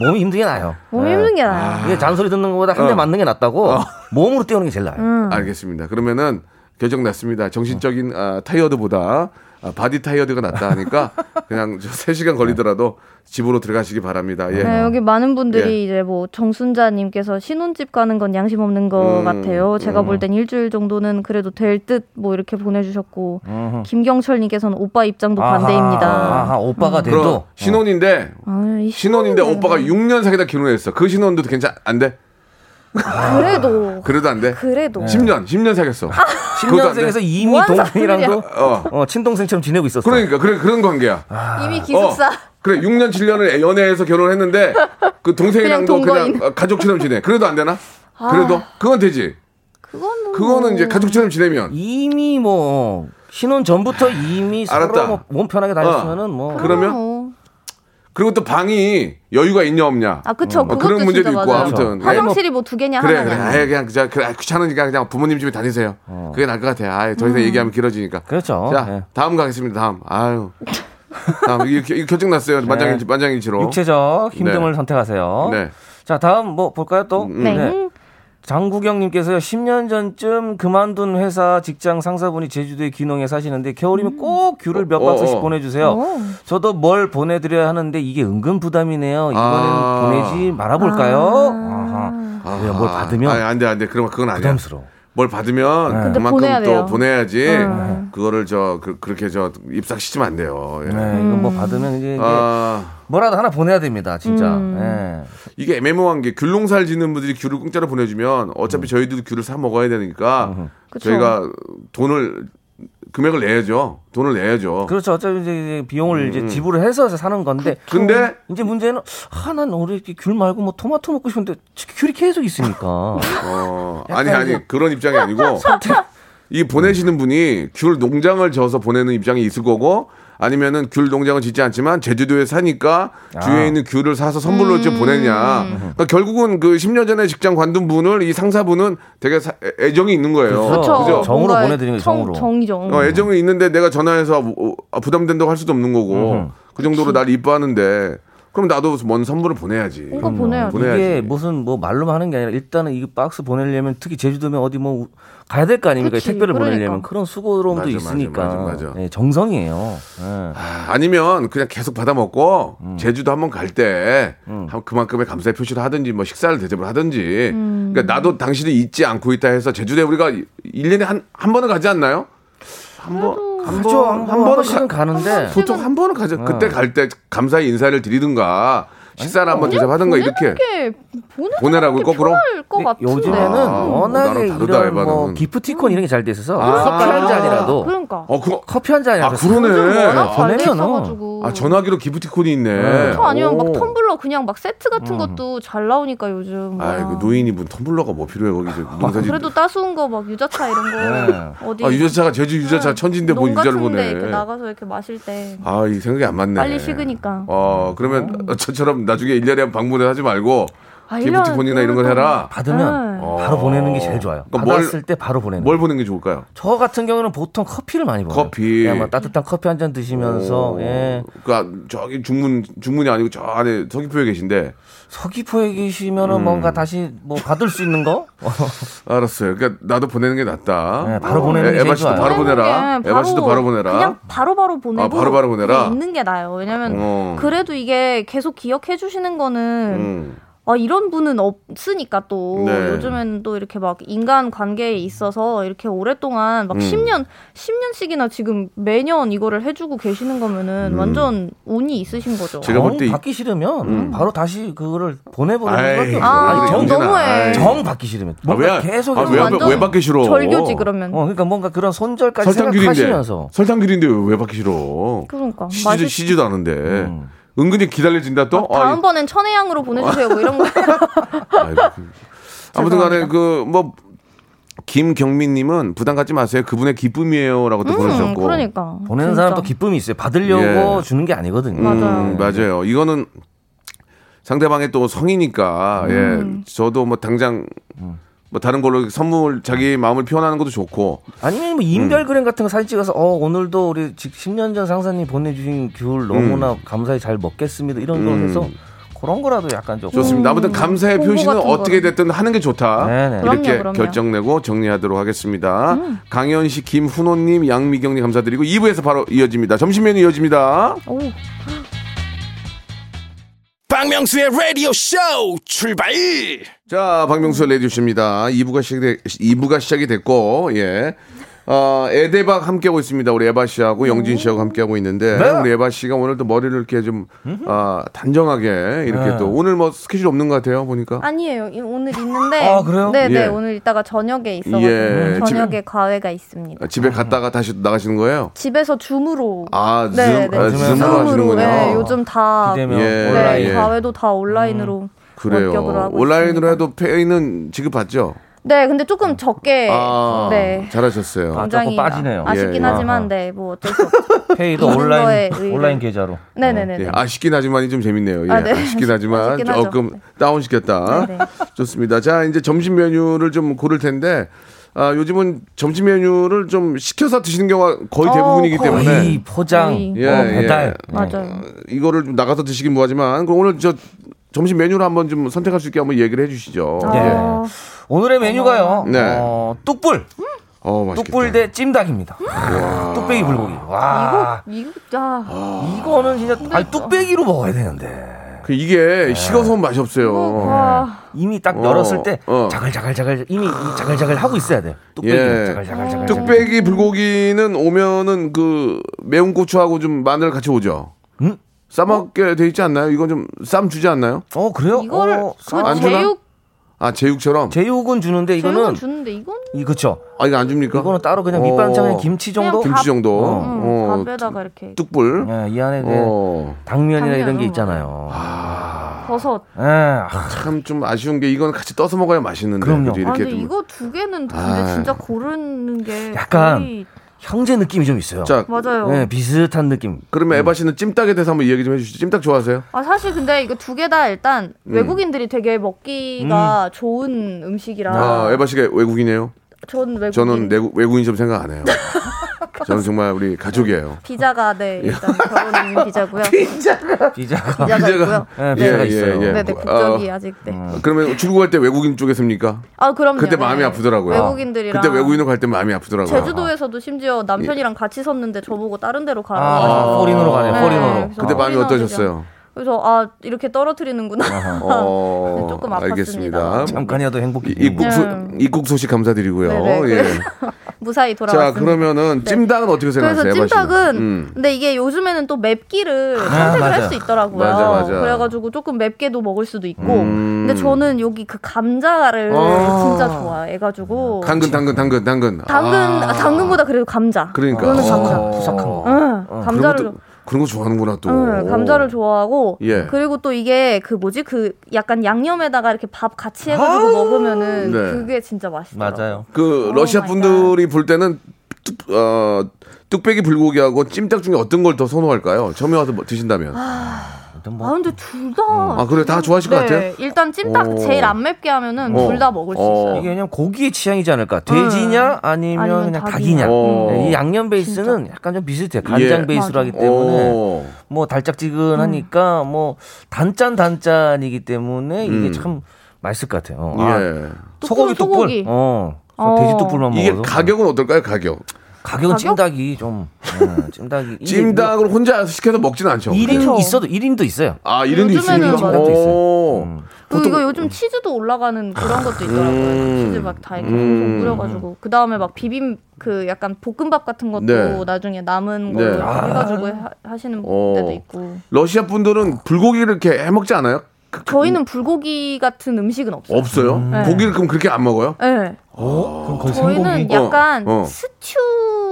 Speaker 5: 몸이 힘든 게 나요.
Speaker 4: 몸이
Speaker 5: 예.
Speaker 4: 힘든 게 나아요.
Speaker 5: 이게 잔소리 듣는 것보다 한대
Speaker 1: 어.
Speaker 5: 맞는 게 낫다고. 몸으로 떼우는 게 제일 나아요.
Speaker 4: 음.
Speaker 1: 알겠습니다. 그러면은 결정 났습니다. 정신적인 아, tired보다 아, body tired가 낫다 하니까 그냥 저 3시간 걸리더라도 집으로 들어가시기 바랍니다. 예.
Speaker 4: 네, 여기 많은 분들이
Speaker 1: 예.
Speaker 4: 이제 뭐 정순자님께서 신혼집 가는 건 양심 없는 것
Speaker 1: 음,
Speaker 4: 같아요. 제가 볼땐 일주일 정도는 그래도 될 듯 뭐 이렇게 보내주셨고 김경철님께서는 오빠 입장도 반대입니다.
Speaker 5: 아하, 오빠가
Speaker 1: 그럼
Speaker 5: 돼도
Speaker 1: 신혼인데
Speaker 4: 아, 이
Speaker 1: 신혼인데. 오빠가 6년 사귀다 결혼했어. 그 신혼도 괜찮 안 돼?
Speaker 4: 그래도
Speaker 1: 그래도 안 돼?
Speaker 4: 그래도
Speaker 1: 10년, 10년 사귀었어. 그
Speaker 5: 10년생에서 이미 동생이랑도
Speaker 1: 어.
Speaker 5: 어, 친동생처럼 지내고 있었어.
Speaker 1: 그러니까 그래 그런 관계야.
Speaker 4: 이미 기숙사
Speaker 1: 어, 그래 6년 7년을 연애해서 결혼했는데 그 동생이랑도
Speaker 4: 그냥
Speaker 1: 그냥.
Speaker 4: 아.
Speaker 1: 어, 가족처럼 지내. 그래도 안 되나? 그래도 그건 되지.
Speaker 4: 그거는
Speaker 1: 그거는 이제 가족처럼 지내면
Speaker 5: 이미 뭐 신혼 전부터 이미
Speaker 1: 알았다.
Speaker 5: 서로 뭐 몸 편하게 다녔으면은 뭐
Speaker 1: 그러면
Speaker 4: 어.
Speaker 1: 그리고 또 방이 여유가 있냐 없냐.
Speaker 4: 아 그쵸
Speaker 1: 어,
Speaker 4: 그것도
Speaker 1: 그런 문제도
Speaker 4: 진짜
Speaker 1: 있고
Speaker 4: 맞아요.
Speaker 1: 아무튼
Speaker 4: 화장실이 뭐 두 개냐
Speaker 1: 그래
Speaker 4: 하나냐
Speaker 1: 그래 아예 그냥 그냥 그래, 귀찮으니까 그냥 부모님 집에 다니세요. 그게 나을 것 같아요. 아예 더 이상 얘기하면 길어지니까.
Speaker 5: 그렇죠.
Speaker 1: 자
Speaker 5: 예.
Speaker 1: 다음 가겠습니다. 다음 아유 다음 이거, 이거 결정 났어요. 만장일치 만장일치로.
Speaker 5: 육체적 힘듦을 선택하세요.
Speaker 1: 네.
Speaker 5: 자 다음 뭐 볼까요 또?
Speaker 4: 네.
Speaker 5: 장국영님께서요 10년 전쯤 그만둔 회사 직장 상사분이 제주도의 귀농에 사시는데 겨울이면 꼭 귤을 몇
Speaker 1: 어,
Speaker 5: 박스씩
Speaker 1: 어.
Speaker 5: 보내주세요.
Speaker 4: 오.
Speaker 5: 저도 뭘 보내드려야 하는데 이게 은근 부담이네요. 이번엔
Speaker 1: 아.
Speaker 5: 보내지 말아볼까요? 아하. 왜요? 뭘 받으면
Speaker 1: 아니, 안 돼, 안 돼. 그럼 그건 아니야.
Speaker 5: 부담스러워.
Speaker 1: 뭘 받으면
Speaker 5: 근데
Speaker 1: 그만큼 또. 보내야지.
Speaker 4: 음.
Speaker 1: 그거를 저 그, 렇게저 입싹시키면 안 돼요. 예.
Speaker 5: 네, 이거 뭐 받으면 이제,
Speaker 1: 아,
Speaker 5: 뭐라도 하나 보내야 됩니다, 진짜.
Speaker 4: 음.
Speaker 5: 예.
Speaker 1: 이게 애매모호한 게 귤농사를 짓는 분들이 귤을 공짜로 보내주면
Speaker 5: 음.
Speaker 1: 어차피 저희들도 귤을 사 먹어야 되니까
Speaker 4: 그쵸.
Speaker 1: 저희가 돈을 금액을 내야죠. 돈을 내야죠.
Speaker 5: 그렇죠. 어차피 이제 비용을 이제 지불을 해서 사는 건데.
Speaker 1: 음. 근데
Speaker 5: 이제 문제는 아, 난 우리 귤 말고 뭐 토마토 먹고 싶은데 귤이 계속 있으니까.
Speaker 1: 어, 아니 아니 그런 입장이 아니고 이 보내시는 분이 귤 농장을 져서 보내는 입장이 있을 거고 아니면은 귤 농장을 짓지 않지만 제주도에 사니까 주위에
Speaker 5: 아.
Speaker 1: 있는 귤을 사서 선물로 좀 보내냐. 그러니까 결국은 그 10년 전에 직장 관둔 분을 이 상사분은 되게 사- 애- 애정이 있는 거예요.
Speaker 5: 그렇죠.
Speaker 1: 그죠?
Speaker 5: 정으로 보내드리는
Speaker 4: 정-
Speaker 5: 정으로.
Speaker 4: 정이죠.
Speaker 1: 어, 애정이 있는데 내가 전화해서 어, 아, 부담된다고 할 수도 없는 거고 그 정도로 날 이뻐하는데 그럼 나도 뭔 선물을 보내야지.
Speaker 4: 보내야죠.
Speaker 1: 보내야지.
Speaker 5: 이게 무슨 뭐 말로만 하는 게 아니라 일단은 이 박스 보내려면 특히 제주도면 어디 뭐 가야 될 거 아닙니까?
Speaker 4: 그치,
Speaker 5: 택배를
Speaker 4: 그러니까.
Speaker 5: 보내려면 그런 수고로움도
Speaker 1: 맞아, 맞아,
Speaker 5: 있으니까
Speaker 1: 맞아, 맞아.
Speaker 5: 예, 정성이에요. 예.
Speaker 1: 아, 아니면 그냥 계속 받아 먹고
Speaker 5: 음.
Speaker 1: 제주도 한번 갈때 그만큼의 감사의 표시를 하든지 뭐 식사를 대접을 하든지
Speaker 4: 음.
Speaker 1: 그러니까 나도 당신이 잊지 않고 있다 해서 제주도에 우리가 1년에 한, 한 번은 가지 않나요? 한 번, 한
Speaker 5: 그죠.
Speaker 1: 번,
Speaker 5: 한,
Speaker 1: 한 번은
Speaker 5: 번씩은
Speaker 1: 가,
Speaker 5: 가는데
Speaker 1: 보통 한 번은 가죠.
Speaker 5: 어.
Speaker 1: 그때 갈 때 감사의 인사를 드리든가 식사를 한번 대접하든가 이렇게
Speaker 4: 이렇게 보내
Speaker 1: 보내라고 거꾸로?
Speaker 4: 것 같은데.
Speaker 5: 요즘에는
Speaker 1: 아,
Speaker 5: 워낙에
Speaker 1: 나랑 다르다,
Speaker 5: 이런 뭐
Speaker 1: 에바는.
Speaker 5: 기프티콘 이런 게 잘 돼 있어서
Speaker 1: 아.
Speaker 5: 커피 한 잔이라도
Speaker 4: 그러니까.
Speaker 1: 어, 그거
Speaker 5: 커피 한 잔이라도
Speaker 1: 아, 그러네.
Speaker 4: 워낙 잘 돼
Speaker 5: 보내면은.
Speaker 4: 있어가지고.
Speaker 1: 아, 전화기로 기프티콘이 있네.
Speaker 5: 네.
Speaker 4: 저 아니면 막
Speaker 1: 오.
Speaker 4: 텀블러 그냥 막 세트 같은 것도 잘 나오니까 요즘.
Speaker 1: 아이, 그. 노인이 분 텀블러가 뭐 필요해, 거기서. 농사짓
Speaker 4: 그래도 따스운 거 막 유자차 이런 거
Speaker 5: 네.
Speaker 4: 어디
Speaker 1: 아, 유자차가 제주 유자차 천지인데
Speaker 4: 뭐농
Speaker 1: 유자를
Speaker 4: 같은데
Speaker 1: 보내.
Speaker 4: 이렇게 나가서 이렇게 마실 때
Speaker 1: 아, 이 생각이 안 맞네.
Speaker 4: 빨리 식으니까.
Speaker 1: 어, 그러면 저처럼 나중에 1년에 한 방문을 하지 말고
Speaker 4: 아,
Speaker 1: 기프티콘이나 이런 걸 해라.
Speaker 5: 받으면
Speaker 4: 네.
Speaker 5: 바로 보내는 게 제일 좋아요.
Speaker 1: 그러니까 뭘-
Speaker 5: 받았을 때 바로 보내는.
Speaker 1: 뭘 보는 게 좋을까요?
Speaker 5: 저 같은 경우는 보통 커피를 많이 보내요.
Speaker 1: 커피.
Speaker 5: 그냥 뭐 따뜻한 커피 한 잔 드시면서 예.
Speaker 1: 그러니까 저기 중문 중문이 아니고 저 안에 서귀포에 계신데
Speaker 5: 서귀포에 계시면은
Speaker 1: 음.
Speaker 5: 뭔가 다시 뭐 받을 수 있는 거?
Speaker 1: 알았어요. 그러니까 나도 보내는 게 낫다.
Speaker 5: 네, 바로 보내는 게
Speaker 1: 에바
Speaker 5: 제일
Speaker 1: 씨도
Speaker 5: 좋아요.
Speaker 1: 바로 보내라.
Speaker 4: 보내는 게
Speaker 1: 에바 씨도 바로 보내라.
Speaker 4: 그냥 바로 바로 보내고
Speaker 1: 아, 바로 바로 보내라?
Speaker 4: 그냥 있는 게 나아요. 왜냐면
Speaker 1: 어.
Speaker 4: 그래도 이게 계속 기억해 주시는 거는
Speaker 1: 음.
Speaker 4: 아, 이런 분은 없으니까 또
Speaker 1: 네.
Speaker 4: 요즘엔 또 이렇게 막 인간 관계에 있어서 이렇게 오랫동안
Speaker 1: 음.
Speaker 4: 막 10년 10년씩이나 지금 매년 이거를 해주고 계시는 거면은 완전 운이 있으신 거죠.
Speaker 1: 음. 제가 볼정때 이-
Speaker 5: 받기 싫으면 바로 다시 그거를 보내버리는 없어요.
Speaker 4: 아, 정. 너무해.
Speaker 5: 정 받기 싫으면
Speaker 1: 아,
Speaker 5: 뭔가
Speaker 1: 왜,
Speaker 5: 계속
Speaker 1: 아, 왜,
Speaker 4: 완전
Speaker 1: 왜 받기 싫어?
Speaker 4: 절교지 그러면.
Speaker 5: 어, 그러니까 뭔가 그런 손절까지
Speaker 1: 설탕귤인데
Speaker 5: 생각하시면서
Speaker 1: 설탕 귤인데 왜, 왜 받기 싫어?
Speaker 4: 그러니까
Speaker 1: 시지도,
Speaker 4: 맛있-
Speaker 1: 시지도 않은데
Speaker 5: 음.
Speaker 1: 은근히 기다려진다 또.
Speaker 4: 아, 다음번엔 천혜향으로 보내주세요. 뭐 이런 거.
Speaker 1: 그- 아무튼간에 그 뭐 김경민님은 부담 갖지 마세요. 그분의 기쁨이에요라고 또
Speaker 4: 음,
Speaker 1: 보내주셨고.
Speaker 4: 그러니까.
Speaker 5: 보내는
Speaker 4: 진짜.
Speaker 5: 사람도 기쁨이 있어요. 받으려고
Speaker 1: 예.
Speaker 5: 주는 게 아니거든요.
Speaker 4: 맞아요.
Speaker 1: 음, 맞아요. 이거는 상대방의 또 성이니까
Speaker 4: 음.
Speaker 1: 예 저도 뭐 당장 뭐 다른 걸로 선물 자기 마음을 표현하는 것도 좋고
Speaker 5: 아니면 뭐 인별그램 같은 거 사진 찍어서 어 오늘도 우리 직 10년 전 상사님 보내주신 귤 너무나 감사히 잘 먹겠습니다 이런 거
Speaker 1: 음.
Speaker 5: 해서 그런 거라도 약간 좀
Speaker 1: 좋습니다. 아무튼 감사의
Speaker 4: 홍보
Speaker 1: 표시는 어떻게. 됐든 하는 게 좋다.
Speaker 5: 네네.
Speaker 1: 이렇게
Speaker 4: 그럼요, 그럼요.
Speaker 1: 결정 내고 정리하도록 하겠습니다.
Speaker 4: 음.
Speaker 1: 강현 씨, 김훈호님, 양미경님 감사드리고 2부에서 바로 이어집니다. 점심 메뉴 이어집니다.
Speaker 4: 오.
Speaker 6: 박명수의 라디오 쇼 출발
Speaker 1: 자, 박명수 레디오씨입니다. 2부가 시작이, 2부가 시작이 됐고, 예. 어, 에데박 함께하고 있습니다. 우리 에바 씨하고 영진 씨하고 함께하고 있는데,
Speaker 5: 네.
Speaker 1: 우리 에바 씨가 오늘 또 머리를 이렇게 좀, 아, 단정하게 이렇게
Speaker 5: 네.
Speaker 1: 또, 오늘 뭐 스케줄 없는 것 같아요, 보니까.
Speaker 4: 아니에요. 이- 오늘 있는데.
Speaker 5: 아, 그래요?
Speaker 4: 네, 네.
Speaker 1: 예.
Speaker 4: 오늘 이따가 저녁에 있어가지고
Speaker 1: 예,
Speaker 4: 저녁에 과외가 있습니다.
Speaker 1: 아, 집에 갔다가 다시 나가시는 거예요?
Speaker 4: 집에서 줌으로.
Speaker 1: 아,
Speaker 4: 네,
Speaker 1: 줌,
Speaker 4: 네.
Speaker 1: 아,
Speaker 5: 줌으로
Speaker 1: 줌으로 하시는군요.
Speaker 4: 네, 요즘 다
Speaker 5: 비대면
Speaker 1: 예.
Speaker 5: 온라인.
Speaker 4: 네,
Speaker 1: 예.
Speaker 4: 과외도 다 온라인으로
Speaker 1: 그래요.
Speaker 4: 원격으로 하고
Speaker 1: 온라인으로
Speaker 4: 있습니다.
Speaker 1: 해도 페이는 지급받죠?
Speaker 4: 네, 근데 조금 적게
Speaker 1: 아,
Speaker 4: 네.
Speaker 1: 잘하셨어요.
Speaker 5: 아, 조금 빠지네요.
Speaker 4: 아쉽긴
Speaker 1: 예, 예.
Speaker 4: 하지만
Speaker 5: 아하.
Speaker 4: 네, 뭐 어쩔 수 없죠.
Speaker 5: 페이도 온라인. 온라인 계좌로.
Speaker 4: 네네네.
Speaker 1: 예, 아쉽긴 하지만이 좀 재밌네요. 예,
Speaker 4: 아, 네.
Speaker 1: 아쉽긴 하지만
Speaker 4: 아쉽긴 하죠.
Speaker 1: 조금
Speaker 4: 네.
Speaker 1: 다운시켰다.
Speaker 4: 네, 네.
Speaker 1: 좋습니다. 자, 이제 점심 메뉴를 좀 고를 텐데, 아, 요즘은 점심 메뉴를 좀 시켜서 드시는 경우가 거의
Speaker 4: 어,
Speaker 1: 대부분이기
Speaker 4: 거의.
Speaker 1: 때문에
Speaker 5: 거의 포장.
Speaker 1: 예,
Speaker 5: 뭐 배달.
Speaker 1: 예.
Speaker 4: 맞아요.
Speaker 1: 이거를 좀 나가서 드시긴 뭐하지만 그럼 오늘 저 점심 메뉴를 한번 좀 선택할 수 있게 한번 얘기를 해주시죠.
Speaker 4: 아,
Speaker 5: 오늘의 메뉴가요.
Speaker 1: 네.
Speaker 5: 어, 뚝불.
Speaker 1: 어, 맛있겠다.
Speaker 5: 뚝불 대 찜닭입니다. 뚝배기 불고기. 와.
Speaker 4: 이거 아,
Speaker 5: 이거는 진짜 아니 뚝배기로 먹어야 되는데.
Speaker 1: 그 이게 식어서 맛이 없어요.
Speaker 4: 와.
Speaker 5: 이미 딱
Speaker 1: 어,
Speaker 5: 열었을 때
Speaker 1: 어.
Speaker 5: 자글자글자글 이미 이 자글자글 하고 있어야 돼. 뚝배기
Speaker 1: 예.
Speaker 5: 자글자글자글.
Speaker 1: 뚝배기 불고기는 오면은 그 매운 고추하고 좀 마늘 같이 오죠.
Speaker 5: 음?
Speaker 1: 싸먹게 돼 있지 않나요? 이건 좀 쌈 주지 않나요?
Speaker 5: 어 그래요?
Speaker 4: 이거를
Speaker 5: 어,
Speaker 1: 그안 주나?
Speaker 4: 제육
Speaker 1: 아 제육처럼.
Speaker 5: 제육은 주는데
Speaker 4: 제육은
Speaker 5: 이거는
Speaker 4: 주는데 이건
Speaker 5: 이 그쵸.
Speaker 1: 아 이거 안 줍니까?
Speaker 5: 이거는 따로 그냥
Speaker 1: 어.
Speaker 5: 밑반찬 그냥 김치 정도.
Speaker 4: 그냥
Speaker 1: 김치 정도.
Speaker 4: 응,
Speaker 1: 어,
Speaker 4: 밥에다가 이렇게
Speaker 1: 뚝불.
Speaker 5: 예, 이 안에 네,
Speaker 1: 어.
Speaker 5: 당면이나 이런
Speaker 4: 당면,
Speaker 5: 게
Speaker 4: 어,
Speaker 5: 있잖아요.
Speaker 4: 버섯.
Speaker 5: 예, 아,
Speaker 1: 참좀 아쉬운 게 이건 같이 떠서 먹어야 맛있는데.
Speaker 5: 그럼요.
Speaker 1: 그죠?
Speaker 4: 아,
Speaker 1: 이렇게
Speaker 4: 근데
Speaker 1: 좀.
Speaker 4: 이거 두 개는 근데
Speaker 1: 아.
Speaker 4: 진짜 고르는 게
Speaker 5: 약간
Speaker 4: 거의-
Speaker 5: 형제 느낌이 좀 있어요.
Speaker 1: 자,
Speaker 4: 맞아요.
Speaker 5: 예, 비슷한 느낌.
Speaker 1: 그러면 에바 씨는 찜닭에 대해서 한번 이야기 좀 해주시죠. 찜닭 좋아하세요?
Speaker 4: 아 사실 근데 이거 두 개 다 일단
Speaker 1: 음.
Speaker 4: 외국인들이 되게 먹기가 좋은 음식이라
Speaker 1: 아, 에바 씨가 외국이네요.
Speaker 4: 전 외국인
Speaker 1: 저는 외국인 좀 생각 안 해요. 저는 정말 우리 가족이에요.
Speaker 4: 비자가 네 일단 결혼 비자고요.
Speaker 5: 비자가.
Speaker 4: 비자가
Speaker 1: 비자가-
Speaker 4: 있고요.
Speaker 5: 예, 비자가 있어요.
Speaker 4: 네네 국적이
Speaker 1: 어,
Speaker 4: 아직 네.
Speaker 1: 그러면 출국할 때 외국인 쪽에 습니까?
Speaker 4: 아 그럼요.
Speaker 1: 그때
Speaker 4: 네.
Speaker 1: 마음이 아프더라고요.
Speaker 4: 외국인들이랑
Speaker 1: 그때 외국인으로 갈 때 마음이 아프더라고요.
Speaker 4: 제주도에서도 심지어 남편이랑 같이 섰는데 저보고 다른 데로 가라고
Speaker 5: 아, 포린으로 가네,
Speaker 4: 네,
Speaker 5: 포린으로.
Speaker 4: 그래서
Speaker 1: 그때 마음이 어떠셨어요?
Speaker 4: 그래서 아 이렇게 떨어뜨리는구나.
Speaker 1: 어,
Speaker 4: 조금 아팠습니다.
Speaker 1: 알겠습니다.
Speaker 5: 잠깐이라도 행복해.
Speaker 1: 입국, 소,
Speaker 4: 음.
Speaker 1: 입국 소식 감사드리고요.
Speaker 4: 네네,
Speaker 1: 예.
Speaker 4: 무사히
Speaker 1: 자,
Speaker 4: 돌아왔습니다.
Speaker 1: 그러면은 찜닭은 어떻게 생각하세요?
Speaker 4: 그래서? 찜닭은
Speaker 1: 음.
Speaker 4: 근데 이게 요즘에는 또 맵기를
Speaker 5: 아,
Speaker 4: 선택을 할. 수 있더라고요.
Speaker 1: 맞아, 맞아.
Speaker 4: 그래가지고 조금 맵게도 먹을 수도 있고.
Speaker 1: 음.
Speaker 4: 근데 저는 여기 그 감자를
Speaker 1: 아.
Speaker 4: 진짜 좋아해가지고
Speaker 1: 당근, 당근, 당근, 당근.
Speaker 4: 당근
Speaker 1: 아.
Speaker 4: 아, 당근보다 그래도 감자.
Speaker 1: 그러니까.
Speaker 4: 저는
Speaker 1: 어.
Speaker 4: 감자.
Speaker 5: 푸석한 거.
Speaker 4: 응,
Speaker 1: 그런
Speaker 4: 감자를
Speaker 1: 것도, 그런 거 좋아하는구나 또.
Speaker 4: 응, 감자를 좋아하고
Speaker 1: 예.
Speaker 4: 그리고 또 이게 그 뭐지 그 약간 양념에다가 이렇게 밥 같이 해가지고 먹으면은
Speaker 1: 네.
Speaker 4: 그게 진짜 맛있더라고요.
Speaker 5: 맞아요.
Speaker 1: 그
Speaker 4: 오
Speaker 1: 러시아 분들이 볼 때는 뚝, 어, 뚝배기 불고기하고 찜닭 중에 어떤 걸 더 선호할까요? 처음에 와서 뭐 드신다면.
Speaker 5: 아 무튼 뭐
Speaker 4: 아 근데 둘 다.
Speaker 1: 아, 그래? 다 좋아하실 것 같아요?
Speaker 4: 네, 일단 찜닭
Speaker 1: 오.
Speaker 4: 제일 안 맵게 하면은
Speaker 1: 어.
Speaker 4: 둘다 먹을 수
Speaker 1: 어.
Speaker 4: 있어요.
Speaker 5: 이게 그냥 고기의 취향이지 않을까? 돼지냐 아니면,
Speaker 4: 아니면
Speaker 5: 그냥
Speaker 4: 닭이냐.
Speaker 5: 닭이냐.
Speaker 1: 어.
Speaker 5: 네, 이 양념 베이스는 약간 좀 비슷해요. 간장
Speaker 1: 예.
Speaker 5: 베이스로 하기. 때문에
Speaker 1: 오.
Speaker 5: 뭐 달짝지근하니까 뭐 단짠 단짠이기 때문에 이게
Speaker 1: 음.
Speaker 5: 참 맛있을 것 같아요. 어, 아,
Speaker 1: 예.
Speaker 5: 소고기
Speaker 4: 뚝불.
Speaker 5: 어.
Speaker 4: 어.
Speaker 5: 돼지 뚝불만
Speaker 1: 이게
Speaker 5: 먹어도
Speaker 1: 가격은 어떨까요? 가격.
Speaker 5: 가격은
Speaker 4: 가격?
Speaker 5: 찜닭이 좀 예, 찜닭이 이게
Speaker 1: 찜닭을 혼자 시켜서 먹지는 않죠.
Speaker 5: 뭐 1인
Speaker 4: 그쵸.
Speaker 5: 있어도 1인도 있어요.
Speaker 1: 아, 이런도
Speaker 4: 요즘에는
Speaker 1: 있습니까?
Speaker 5: 맞아요.
Speaker 1: 오.
Speaker 5: 음.
Speaker 4: 그리고 이거 요즘 치즈도 올라가는 그런 것도 있더라고요.
Speaker 1: 음.
Speaker 4: 치즈 막 다 이렇게
Speaker 1: 음.
Speaker 4: 뿌려가지고 그 다음에 막 비빔 그 약간 볶음밥 같은 것도
Speaker 1: 네.
Speaker 4: 나중에 남은
Speaker 1: 네.
Speaker 4: 거 이렇게
Speaker 5: 아.
Speaker 4: 해가지고 하, 하시는
Speaker 1: 어.
Speaker 4: 데도 있고.
Speaker 1: 러시아 분들은 불고기를 이렇게 해 먹지 않아요? 그- 그-
Speaker 4: 저희는 불고기 같은 음식은 없어요.
Speaker 1: 없어요?
Speaker 4: 네.
Speaker 1: 고기를 그럼 그렇게 안 먹어요?
Speaker 4: 네.
Speaker 5: 어? 그럼 거의
Speaker 4: 저희는
Speaker 5: 생고기.
Speaker 4: 약간
Speaker 1: 어, 어.
Speaker 4: 스튜,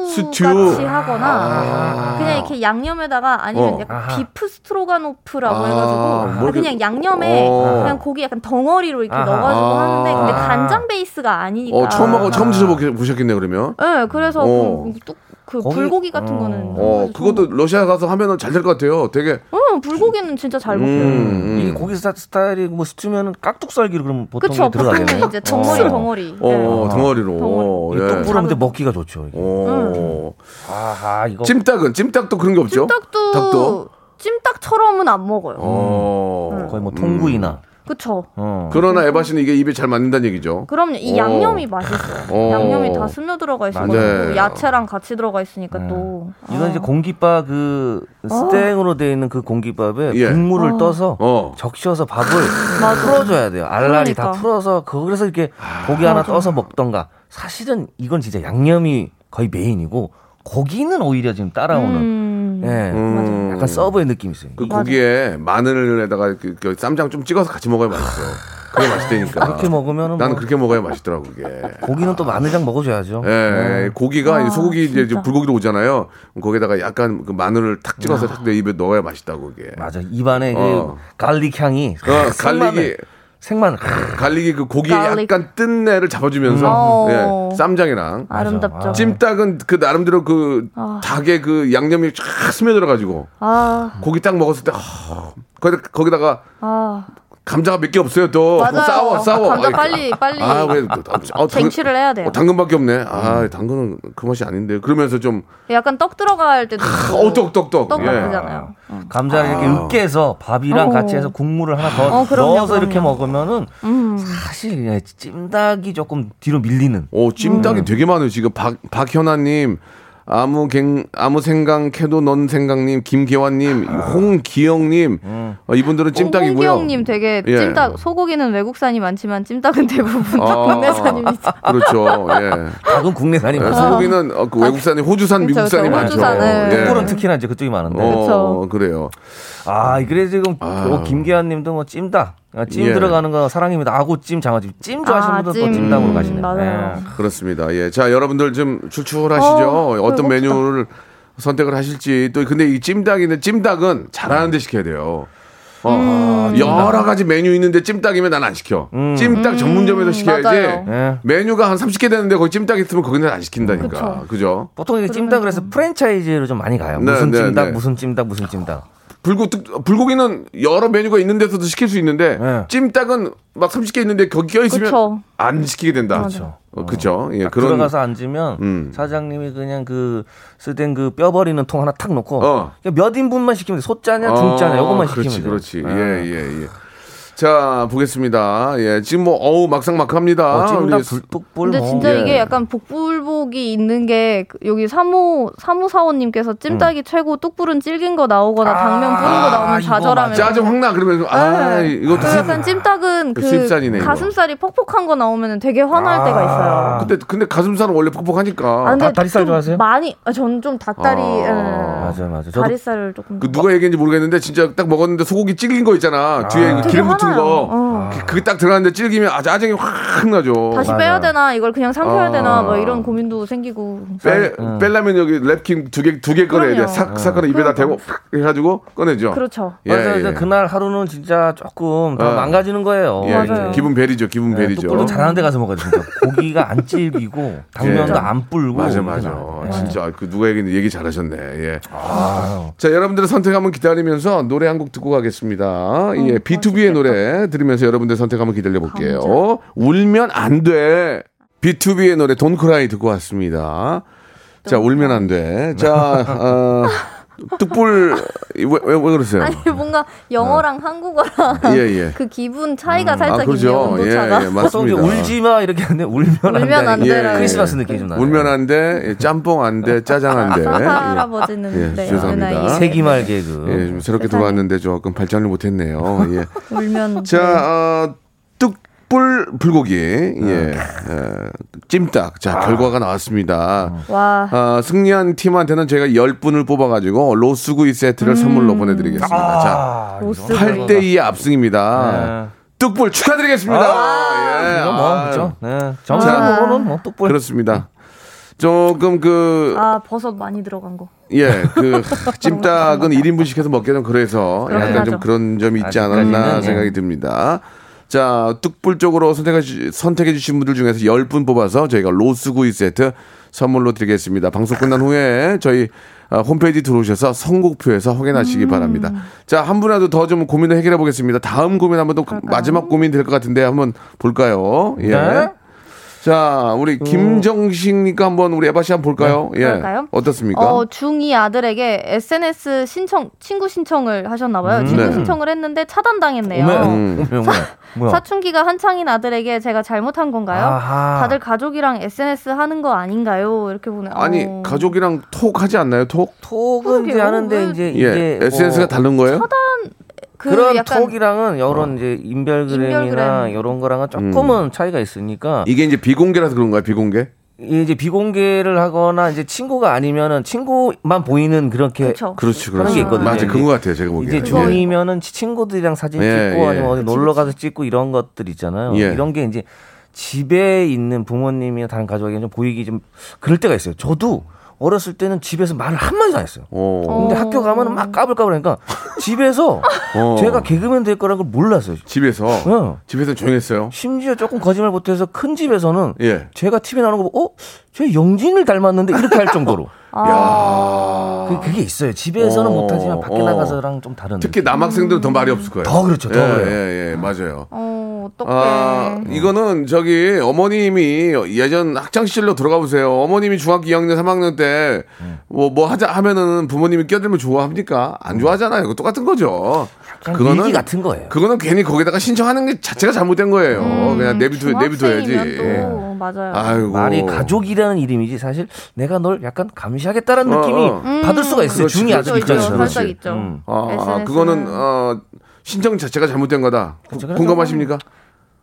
Speaker 1: 스튜.
Speaker 4: 같이 하거나
Speaker 1: 아.
Speaker 4: 그냥 이렇게 양념에다가 아니면
Speaker 1: 어.
Speaker 4: 약간. beef stroganoff라고
Speaker 1: 아,
Speaker 4: 해가지고
Speaker 1: 뭘
Speaker 4: 그냥 양념에
Speaker 1: 어.
Speaker 4: 그냥 고기 약간 덩어리로 이렇게. 넣어가지고
Speaker 1: 아.
Speaker 4: 하는데 근데 간장 베이스가 아니니까.
Speaker 1: 어, 처음 먹어, 처음 드셔보셨겠네요, 그러면.
Speaker 4: 네, 그래서
Speaker 1: 어.
Speaker 4: 그, 뚝- 그
Speaker 5: 거기-
Speaker 4: 불고기 같은
Speaker 5: 어.
Speaker 4: 거는.
Speaker 1: 어,
Speaker 4: 아주
Speaker 1: 그것도 러시아 가서 하면은 잘 될 것 같아요. 되게.
Speaker 4: 어, 불고기는 진짜 잘 먹혀요.
Speaker 1: 음,
Speaker 5: 이게
Speaker 1: 음.
Speaker 5: 고기 스타, 스타일이 뭐 스튜면은 깍둑썰기로 그러면 보통
Speaker 4: 그쵸,
Speaker 5: 이게 들어가겠네요.
Speaker 4: 보통은 이제 덩어리
Speaker 1: 어.
Speaker 4: 덩어리.
Speaker 1: 어,
Speaker 4: 네.
Speaker 1: 덩어리로.
Speaker 4: 덩어리.
Speaker 1: 예.
Speaker 5: 뚝불은 근데 먹기가 좋죠. 이게.
Speaker 1: 어.
Speaker 5: 아하 이거
Speaker 1: 찜닭은 찜닭도 그런 게 없죠?
Speaker 4: 찜닭도
Speaker 1: 닭도?
Speaker 4: 찜닭처럼은 안 먹어요.
Speaker 1: 어.
Speaker 5: 거의 뭐 통구이나.
Speaker 4: 그쵸.
Speaker 5: 어.
Speaker 1: 그러나 에바 씨는 이게 입에 잘 맞는다는 얘기죠.
Speaker 4: 그럼요. 이
Speaker 1: 어.
Speaker 4: 양념이 맛있어요.
Speaker 1: 어.
Speaker 4: 양념이 다 스며 들어가 있어가지고
Speaker 1: 맞아요.
Speaker 4: 야채랑 같이 들어가 있으니까 또.
Speaker 5: 이건
Speaker 4: 아.
Speaker 5: 이제 공깃밥 그 스탱으로 되어 있는 그 공깃밥에
Speaker 1: 예.
Speaker 5: 국물을 떠서
Speaker 1: 어.
Speaker 5: 적셔서 밥을
Speaker 4: 맞아.
Speaker 5: 풀어줘야 돼요. 알알이 다
Speaker 4: 그러니까.
Speaker 5: 풀어서 그래서 이렇게 고기 하나 떠서 먹던가. 사실은 이건 진짜 양념이 거의 메인이고 고기는 오히려 지금 따라오는.
Speaker 4: 음.
Speaker 5: 예,
Speaker 1: 음.
Speaker 5: 약간 sub의 느낌이 있어요.
Speaker 1: 그 고기에 마늘에다가 그, 그 쌈장 좀 찍어서 같이 먹어야 맛있어. 그게 맛있다니까.
Speaker 5: 그렇게 먹으면은
Speaker 1: 나는
Speaker 5: 뭐
Speaker 1: 그렇게 먹어야 맛있더라고 그게.
Speaker 5: 고기는 또 마늘장 먹어줘야죠.
Speaker 1: 예, 고기가
Speaker 4: 아,
Speaker 1: 이 소고기 이제
Speaker 4: 진짜.
Speaker 1: 불고기로 오잖아요. 거기다가 약간 그 마늘을 탁 찍어서 탁내 입에 넣어야 맛있다고 그게.
Speaker 5: 맞아. 입안에
Speaker 1: 어.
Speaker 5: 그 garlic 향이
Speaker 1: 어, garlic이
Speaker 5: 생마늘.
Speaker 1: garlic이 그 고기에
Speaker 4: garlic.
Speaker 1: 약간 뜬 내를 잡아주면서
Speaker 4: 어.
Speaker 1: 예, 쌈장이랑
Speaker 4: 아름답죠.
Speaker 1: 찜닭은 그 나름대로 그
Speaker 4: 아.
Speaker 1: 닭의 그 양념이 쫙 스며들어 가지고
Speaker 4: 아,
Speaker 1: 고기 딱 먹었을 때 아, 거기 거기다가
Speaker 4: 아.
Speaker 1: 감자가 몇 개 없어요 또
Speaker 4: 맞아요.
Speaker 1: 싸워 싸워
Speaker 4: 감자
Speaker 1: 아이,
Speaker 4: 빨리, 빨리
Speaker 1: 아왜 어,
Speaker 4: 쟁취를 해야 돼요.
Speaker 1: 어, 당근밖에 없네 아 당근은 그 맛이 아닌데 그러면서 좀
Speaker 4: 약간 떡 들어갈 때도.
Speaker 1: 어떡떡떡
Speaker 4: 떡
Speaker 1: 예.
Speaker 4: 나쁘잖아요. 어.
Speaker 5: 감자 이렇게 으깨서 밥이랑
Speaker 4: 어.
Speaker 5: 같이 해서 국물을 하나 더
Speaker 4: 어, 그럼요,
Speaker 5: 넣어서 이렇게
Speaker 4: 그럼요.
Speaker 5: 먹으면은
Speaker 4: 음.
Speaker 5: 사실 예, 찜닭이 조금 뒤로 밀리는.
Speaker 1: 오 찜닭이
Speaker 4: 음.
Speaker 1: 되게 많아요 지금 박 박현아님 아무 갱 아무 생강 캐도 넌 생강님 김계환님 홍기영님 어, 이분들은 찜닭이고요.
Speaker 4: 홍기영님 되게
Speaker 1: 예.
Speaker 4: 찜닭 소고기는 외국산이 많지만 찜닭은 대부분
Speaker 1: 아,
Speaker 4: 국내산입니다.
Speaker 1: 그렇죠. 예.
Speaker 5: 닭은 국내산이
Speaker 1: 예,
Speaker 5: 많아요.
Speaker 1: 소고기는 어, 그 외국산이 호주산,
Speaker 4: 그쵸,
Speaker 1: 미국산이
Speaker 4: 그쵸.
Speaker 1: 많죠.
Speaker 4: 호주산, 네.
Speaker 1: 예.
Speaker 5: 국물은 특히나 이제 그쪽이 많은데.
Speaker 1: 어,
Speaker 4: 그쵸.
Speaker 1: 그래요.
Speaker 5: 아, 그래 지금
Speaker 1: 아.
Speaker 5: 어, 김계환님도 뭐 찜닭, 아, 찜
Speaker 1: 예.
Speaker 5: 들어가는 거 사랑입니다. 아구찜, 장아찜, 찜 좋아하시는
Speaker 4: 아,
Speaker 5: 분들 또
Speaker 4: 찜.
Speaker 5: 찜닭으로 가시네요.
Speaker 4: 맞아요.
Speaker 5: 예.
Speaker 1: 그렇습니다. 예. 자, 여러분들 좀 출출하시죠?
Speaker 4: 어,
Speaker 1: 어, 떤. 메뉴를 선택을 하실지. 또 근데 이 찜닭이는 찜닭은 잘하는 데 시켜야 돼요. 어,
Speaker 4: 음.
Speaker 1: 여러 가지 메뉴 있는데 찜닭이면 난 안 시켜. 찜닭 전문점에서 시켜야지.
Speaker 4: 음.
Speaker 1: 메뉴가 한 30개 되는데 거기 찜닭 있으면 거기는 안 시킨다니까.
Speaker 4: 그쵸.
Speaker 1: 그죠?
Speaker 5: 보통 이게 찜닭을 해서 프랜차이즈로 좀 많이 가요.
Speaker 1: 네,
Speaker 5: 무슨
Speaker 1: 네,
Speaker 5: 찜닭,
Speaker 1: 네.
Speaker 5: 무슨 찜닭, 무슨 찜닭.
Speaker 1: 불고 불고기는 여러 메뉴가 있는 데서도 시킬 수 있는데
Speaker 5: 네.
Speaker 1: 찜닭은 막 30개 있는데 거기 껴 있으면
Speaker 4: 그쵸.
Speaker 1: 안 시키게 된다.
Speaker 4: 맞아.
Speaker 1: 어, 그죠? 예,
Speaker 5: 딱
Speaker 1: 그런
Speaker 5: 들어가서 앉으면
Speaker 1: 음.
Speaker 5: 사장님이 그냥 그 쓰된 그뼈 버리는 통 하나 탁 놓고
Speaker 1: 어.
Speaker 5: 몇 인분만 시키면 돼. 소짜냐, 중짜냐, 요것만
Speaker 1: 그렇지,
Speaker 5: 시키면
Speaker 1: 그렇지.
Speaker 5: 돼.
Speaker 1: 예, 예, 예. 자, 보겠습니다. 예, 지금 뭐 어우 막상막합니다.
Speaker 5: 어,
Speaker 1: 우리
Speaker 5: 불뚝불
Speaker 4: 근데
Speaker 5: 뭐.
Speaker 4: 진짜
Speaker 1: 예.
Speaker 4: 이게 약간 복불복이 있는 게그 여기 사무 사무사원님께서 찜닭이 최고 뚝불은 질긴 거 나오거나 당면 뿌린 거
Speaker 5: 아,
Speaker 4: 나오면
Speaker 5: 이거
Speaker 4: 좌절하면
Speaker 1: 짜증 확 나. 그러면 아,
Speaker 4: 네.
Speaker 1: 이것도
Speaker 4: 그래서 약간 찜닭은 그그
Speaker 1: 수입산이네, 이거.
Speaker 4: 가슴살이 퍽퍽한 거 나오면 되게 화날 때가 있어요.
Speaker 1: 근데 근데 가슴살은 원래 퍽퍽하니까.
Speaker 4: 아, 근데
Speaker 5: 다- 다리살
Speaker 4: 좀
Speaker 5: 좋아하세요?
Speaker 4: 많이 아, 저는 좀 닭다리
Speaker 1: 아,
Speaker 4: 예.
Speaker 5: 맞아요, 맞아요. 저도
Speaker 4: 다리살을 조금
Speaker 1: 그 누가 얘기했는지 모르겠는데 진짜 딱 먹었는데 소고기 찔긴 거 있잖아. 뒤에 그
Speaker 4: 되게
Speaker 1: 기름 붙은
Speaker 4: 화나요.
Speaker 1: 거.
Speaker 4: 어.
Speaker 1: 그- 그게 딱 들어갔는데 찔기면 아 짜증이 확 나죠.
Speaker 4: 다시
Speaker 5: 맞아요.
Speaker 4: 빼야 되나 이걸 그냥 삼켜야
Speaker 1: 아.
Speaker 4: 되나 뭐 이런 고민도 생기고
Speaker 1: 빼,
Speaker 5: 음.
Speaker 1: 빼려면 여기 랩킹 두 개 두 개 꺼내야 돼.
Speaker 4: 그럼요.
Speaker 1: 싹 싹하는 입에다 대고 팍 해가지고 꺼내죠.
Speaker 4: 그렇죠.
Speaker 1: 예,
Speaker 5: 맞아요.
Speaker 1: 예.
Speaker 5: 그날 하루는 진짜 조금 다
Speaker 1: 어.
Speaker 5: 망가지는 거예요.
Speaker 1: 예,
Speaker 4: 맞아요.
Speaker 1: 기분 베리죠. 기분
Speaker 5: 네,
Speaker 1: 베리죠.
Speaker 5: 뚝불도 잘하는 데 가서 먹어야 돼. 진짜 고기가 안 질기고 당면도
Speaker 1: 예.
Speaker 5: 안 불고.
Speaker 1: 맞아, 맞아.
Speaker 5: 예.
Speaker 1: 진짜 그 누가 얘기 얘기 잘하셨네. 예.
Speaker 5: 아유.
Speaker 1: 자, 여러분들의 선택 한번 기다리면서 노래 한 곡 듣고 가겠습니다. 예, B2B의 노래 들으면서 여러분들 선택 한번 기다려 볼게요. 울면 안 돼. B2B의 노래 돈크라이 듣고 왔습니다. 자, 울면 안 돼. 자, 어, 뚝불 왜, 왜, 왜 그러세요?
Speaker 4: 아니 뭔가 영어랑 한국어랑
Speaker 1: 예, 예.
Speaker 4: 그 기분 차이가
Speaker 1: 아,
Speaker 4: 살짝 있네요
Speaker 1: 그렇죠. 예,
Speaker 4: 온도차가.
Speaker 1: 예,
Speaker 5: 이제
Speaker 1: 맞습니다.
Speaker 5: 울지 마 이렇게 하는데 울면 안 돼.
Speaker 4: 울면 안
Speaker 1: 예,
Speaker 4: 돼라고.
Speaker 5: 크리스마스 느낌이 좀 나요.
Speaker 1: 울면 안 돼. 예, 짬뽕 안 돼. 짜장 안 돼. 예.
Speaker 4: 할아버지는
Speaker 1: 예,
Speaker 4: 네,
Speaker 1: 죄송합니다.
Speaker 5: 세기말 개그.
Speaker 1: 예, 좀 새롭게
Speaker 4: 세상에.
Speaker 1: 들어왔는데 조금 발전을 못했네요. 예.
Speaker 4: 울면
Speaker 1: 자,
Speaker 4: 네.
Speaker 1: 어, 뚝 불 불고기, 예, 어, 찜닭. 자, 결과가 나왔습니다.
Speaker 4: 와
Speaker 1: 어, 승리한 팀한테는 저희가 10분을 뽑아가지고 로스구이 세트를 선물로 보내드리겠습니다. 자,
Speaker 5: 아, 이거
Speaker 1: 8대2의 압승입니다.
Speaker 5: 네.
Speaker 1: 뚝불 축하드리겠습니다. 예,
Speaker 5: 이거 뭐
Speaker 1: 아,
Speaker 5: 그렇죠. 네. 정상으로는 뭐 뚝불.
Speaker 1: 그렇습니다. 조금 그,
Speaker 4: 아 버섯 많이 들어간 거.
Speaker 1: 예, 그 찜닭은 1인분씩 해서 먹게 되면 그래서 약간 좀
Speaker 4: 하죠.
Speaker 1: 그런 점이 있지 않았나
Speaker 5: 아직까지는,
Speaker 1: 생각이
Speaker 5: 예.
Speaker 1: 듭니다. 자, 뚝불 쪽으로 선택해, 주, 선택해 주신 분들 중에서 10분 뽑아서 저희가 로스구이 세트 선물로 드리겠습니다. 방송 끝난 후에 저희 어, 홈페이지 들어오셔서 선곡표에서 확인하시기 바랍니다. 자, 한 분이라도 더 좀 고민을 해결해 보겠습니다. 다음 고민 한번 더 마지막 고민 될 것 같은데 한번 볼까요? 예.
Speaker 5: 네.
Speaker 1: 자, 우리 김정식니까 한번 우리 에바 씨 한번 볼까요? 예.
Speaker 4: 그럴까요?
Speaker 1: 어떻습니까?
Speaker 4: 어, 중2 아들에게 SNS 신청, 친구 신청을 하셨나봐요. 친구
Speaker 1: 네.
Speaker 4: 신청을 했는데 차단당했네요.
Speaker 1: 음.
Speaker 5: 뭐야?
Speaker 4: 사춘기가 한창인 아들에게 제가 잘못한 건가요?
Speaker 5: 아하.
Speaker 4: 다들 가족이랑 SNS 하는 거 아닌가요? 이렇게 보네.
Speaker 1: 아니,
Speaker 4: 어.
Speaker 1: 가족이랑 톡 하지 않나요? 톡?
Speaker 5: 톡은 이제. 하는데
Speaker 4: 왜-
Speaker 5: 이제
Speaker 1: 예.
Speaker 5: 이게
Speaker 1: SNS가
Speaker 5: 뭐
Speaker 1: 다른 거예요?
Speaker 4: 그
Speaker 5: 그런
Speaker 4: 약간
Speaker 5: 톡이랑은 이런 이제 인별그램이나
Speaker 4: 인별그램.
Speaker 5: 이런 거랑은 조금은
Speaker 1: 음.
Speaker 5: 차이가 있으니까
Speaker 1: 이게 이제 비공개라서 그런 거야, 비공개?
Speaker 5: 이제 비공개를 하거나 이제 친구가 아니면은 친구만 보이는 그렇게
Speaker 4: 그쵸.
Speaker 1: 그렇지,
Speaker 5: 하는
Speaker 1: 그렇지.
Speaker 5: 게 있거든요.
Speaker 1: 맞아, 그런 것 같아요, 제가 보기에.
Speaker 5: 이제 중이면은 친구들이랑 사진
Speaker 1: 예,
Speaker 5: 찍고
Speaker 1: 예.
Speaker 5: 아니면 어디 놀러 가서 찍고 이런 것들 있잖아요.
Speaker 1: 예.
Speaker 5: 이런 게 이제 집에 있는 부모님이나 다른 가족에게 좀 보이기 좀 그럴 때가 있어요. 저도 어렸을 때는 집에서 말을 한 마디도 안 했어요.
Speaker 1: 어.
Speaker 5: 근데 학교 가면은 막 까불까불하니까 집에서
Speaker 1: 어.
Speaker 5: 제가 개그맨 될 거라는 걸 몰랐어요.
Speaker 1: 집에서
Speaker 5: 어.
Speaker 1: 집에서 조용했어요.
Speaker 5: 심지어 조금 거짓말 못해서 큰 집에서는
Speaker 1: 예.
Speaker 5: 제가 TV 나오는 거 보고 어? 저 영진을 닮았는데 이렇게 할 정도로
Speaker 4: 아.
Speaker 5: 그, 그게 있어요. 집에서는
Speaker 1: 어,
Speaker 5: 못하지만 밖에
Speaker 1: 어.
Speaker 5: 나가서랑 좀 다른
Speaker 1: 특히 남학생들은 더 말이 없을 거예요.
Speaker 5: 더 그렇죠, 더
Speaker 1: 예,
Speaker 5: 그래요.
Speaker 1: 예, 예, 맞아요.
Speaker 4: 어, 어떡해.
Speaker 1: 아, 이거는 저기 어머님이 예전 학창 시절로 돌아가 보세요. 어머님이 중학교 2학년, 3학년 때 뭐 뭐 하자 하면은 부모님이 끼어들면 좋아합니까? 안 좋아하잖아요. 그거 똑같은 거죠.
Speaker 5: 약간 일기 같은 거예요.
Speaker 1: 그거는 괜히 거기다가 신청하는 게 자체가 잘못된 거예요.
Speaker 4: 음,
Speaker 1: 그냥 내비둬 내비둬야지.
Speaker 4: 또 맞아요.
Speaker 1: 아이고.
Speaker 5: 말이 가족이라는 이름이지 사실 내가 널 약간 감시 하겠다라는
Speaker 1: 어,
Speaker 5: 느낌이
Speaker 1: 어.
Speaker 5: 받을 수가 있어요.
Speaker 1: 그렇지,
Speaker 5: 중이 입장에서는.
Speaker 1: 그렇지.
Speaker 4: 살짝 있죠.
Speaker 5: 음.
Speaker 1: 아,
Speaker 4: 는.
Speaker 1: 그거는 어 신청 자체가 잘못된 거다.
Speaker 5: 그렇죠.
Speaker 1: 공감하십니까?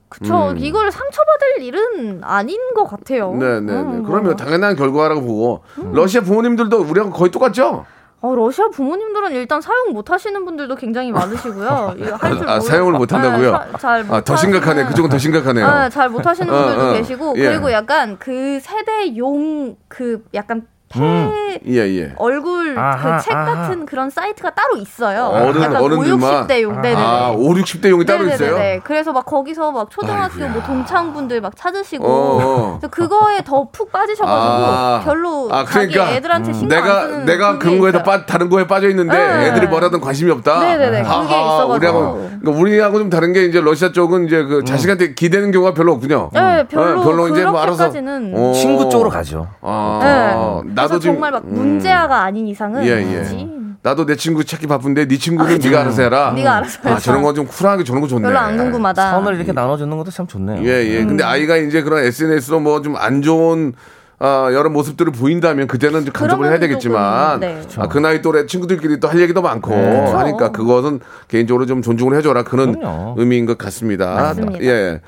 Speaker 4: 그쵸. 이걸 상처받을 일은 아닌 것 같아요.
Speaker 1: 음. 네, 네, 네.
Speaker 4: 음,
Speaker 1: 그러면
Speaker 4: 뭐.
Speaker 1: 당연한 결과라고 보고 러시아 부모님들도 우리하고 거의 똑같죠?
Speaker 4: 어, 러시아 부모님들은 일단 사용 못 하시는 분들도 굉장히 많으시고요.
Speaker 1: 아,
Speaker 4: 모르-
Speaker 1: 사용을 못 한다고요?
Speaker 4: 네, 사- 잘
Speaker 1: 아, 더
Speaker 4: 못하시는-
Speaker 1: 심각하네. 그쪽은 더 심각하네요.
Speaker 4: 네, 잘 못 하시는
Speaker 1: 어,
Speaker 4: 분들도
Speaker 1: 어.
Speaker 4: 계시고
Speaker 1: 예.
Speaker 4: 그리고 약간 그 세대 용 그 약간 폐
Speaker 1: 예, 예.
Speaker 4: 얼굴 그 책. 같은 그런 사이트가 따로 있어요.
Speaker 1: 어른-
Speaker 4: 약간
Speaker 1: 어른들만?
Speaker 4: 5, 60대용. 네네네.
Speaker 1: 아, 5, 60대 용이 따로 있어요?
Speaker 4: 네네네. 그래서 막 거기서 막 초등학교
Speaker 1: 아이고야.
Speaker 4: 뭐 동창분들 막 찾으시고
Speaker 1: 어, 어.
Speaker 4: 그래서 그거에 더 푹 빠지셔 가지고
Speaker 1: 아.
Speaker 4: 별로
Speaker 1: 아,
Speaker 4: 자기
Speaker 1: 그러니까
Speaker 4: 애들한테 신경 안
Speaker 1: 내가
Speaker 4: 쓰는
Speaker 1: 내가 그런
Speaker 4: 있어요.
Speaker 1: 빠, 다른 거에 빠져 있는데
Speaker 4: 네.
Speaker 1: 애들이 뭐라든 관심이 없다.
Speaker 4: 네 네 네. 그게
Speaker 1: 하하,
Speaker 4: 있어 가지고.
Speaker 1: 우리하고 그러니까 우리하고 좀 다른 게 이제 러시아 쪽은 이제 그 자식한테 기대는 경우가 별로 없군요.
Speaker 4: 네, 별로,
Speaker 1: 별로 이제 뭐 알아서.
Speaker 5: 친구 쪽으로 가죠.
Speaker 1: 아,
Speaker 4: 네.
Speaker 1: 나도 지금
Speaker 4: 정말 막
Speaker 1: 음.
Speaker 4: 문제아가 아닌 이상은
Speaker 1: 예, 예. 나도 내 친구 찾기 바쁜데 네 친구는 네가 알아서 해라.
Speaker 4: 네가 알아서
Speaker 1: 아,
Speaker 4: 해라.
Speaker 1: 저런 건 좀 쿨하게 저런 거 좋네.
Speaker 4: 별로 안 궁금하다.
Speaker 5: 선을 이렇게 나눠주는 것도 참 좋네요.
Speaker 1: 예, 예. 근데 아이가 이제 그런 SNS로 뭐 좀 안 좋은 아, 여러 모습들을 보인다면 그때는 좀 간섭을 해야 되겠지만
Speaker 4: 네.
Speaker 1: 아, 그 나이 또래 친구들끼리 또 할 얘기도 많고
Speaker 4: 그쵸.
Speaker 1: 하니까 그것은 개인적으로 좀 존중을 해줘라 그런
Speaker 5: 그럼요.
Speaker 1: 의미인 것 같습니다.
Speaker 4: 맞습니다.
Speaker 1: 예.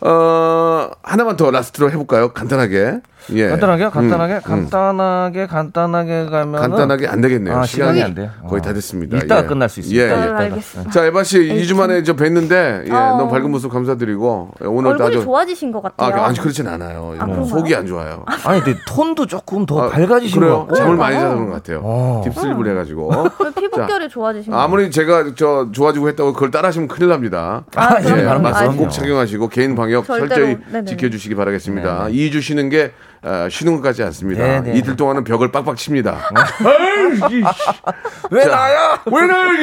Speaker 1: 어, 하나만 더 라스트로 해볼까요? 간단하게. 예.
Speaker 5: 간단하게, 간단하게,
Speaker 1: 음, 음.
Speaker 5: 간단하게, 간단하게 가면
Speaker 1: 간단하게 안 되겠네요.
Speaker 5: 아,
Speaker 1: 시간이
Speaker 5: 시간이 안 돼요.
Speaker 1: 거의
Speaker 5: 어.
Speaker 1: 다 됐습니다.
Speaker 5: 이따가
Speaker 1: 예.
Speaker 5: 끝날 수 있습니다.
Speaker 1: 예, 예.
Speaker 4: 네. 알겠습니다.
Speaker 1: 자, 에바 씨 2주 만에 저 뵀는데 예,
Speaker 4: 어.
Speaker 1: 너무 밝은 모습 감사드리고 예, 오늘
Speaker 4: 얼굴이
Speaker 1: 아주
Speaker 4: 좋아지신 것
Speaker 1: 아,
Speaker 4: 같아요.
Speaker 1: 아 니 그렇진 않아요.
Speaker 4: 아?
Speaker 1: 속이 안 좋아요.
Speaker 5: 아니, 근데 톤도 조금 더
Speaker 1: 아,
Speaker 5: 밝아지신 것
Speaker 1: 그래요?
Speaker 5: 같고.
Speaker 1: 잠을 많이 자서 그런 것 같아요.
Speaker 5: 어.
Speaker 1: 딥슬립을 해가지고.
Speaker 4: 그 피부결이 좋아지신 것
Speaker 1: 아무리 제가 저 좋아지고 했다고 그걸 따라하시면 큰일 납니다.
Speaker 5: 아.
Speaker 1: 예, 마스크. 꼭 착용하시고 개인 방역 철저히
Speaker 4: 네네.
Speaker 1: 지켜주시기 바라겠습니다.
Speaker 5: 네.
Speaker 1: 2주 쉬는 게 어, 쉬는 것 같지 않습니다.
Speaker 5: 네네.
Speaker 1: 이틀 동안은 벽을 빡빡 칩니다.
Speaker 5: 왜 나야?
Speaker 1: 왜 나야?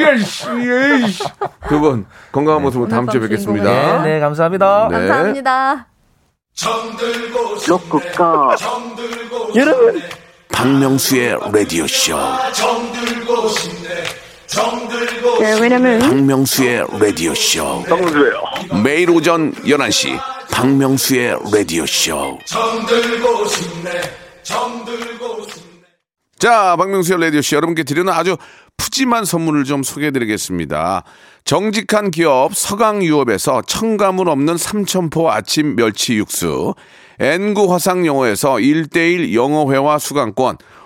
Speaker 1: 두분 건강한 모습으로 다음 주에 뵙겠습니다.
Speaker 5: 네, 네, 감사합니다.
Speaker 1: 네.
Speaker 4: 감사합니다.
Speaker 6: 여러분 박명수의 라디오 쇼
Speaker 3: 네, 왜냐면
Speaker 6: 박명수의 라디오 쇼.
Speaker 2: 박명수예요.
Speaker 6: 매일 오전 11시 박명수의 라디오 쇼. 자, 박명수의 라디오 씨 여러분께 드리는 아주 푸짐한 선물을 좀 소개해드리겠습니다. 정직한 기업 서강유업에서 첨가물 없는 삼천포 아침 멸치 육수, N구 화상영어에서 1대1 영어회화 수강권,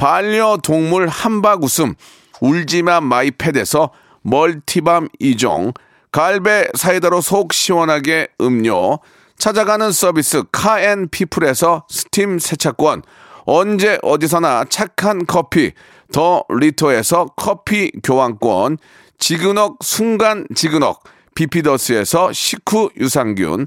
Speaker 6: 반려동물 함박웃음 울지마 마이패드에서 multi balm 2종, 갈배 사이다로 속 시원하게 음료,
Speaker 1: 찾아가는 서비스 카앤피플에서 스팀 세차권, 언제 어디서나 착한 커피 더 리터에서 커피 교환권, 지그넉 순간 지그넉 비피더스에서 식후 유산균,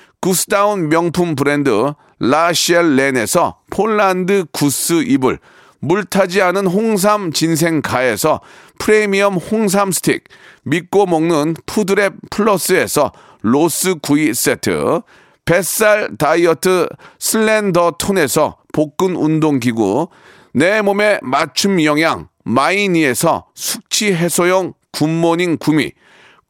Speaker 1: 구스다운 명품 브랜드 라시엘렌에서 폴란드 구스 이불, 물타지 않은 홍삼 진생 가에서 프리미엄 홍삼 스틱, 믿고 먹는 푸드랩 플러스에서 로스 구이 세트, 뱃살 다이어트 슬렌더 톤에서 복근 운동 기구, 내 몸에 맞춤 영양 마이니에서 숙취 해소용 굿모닝 구미,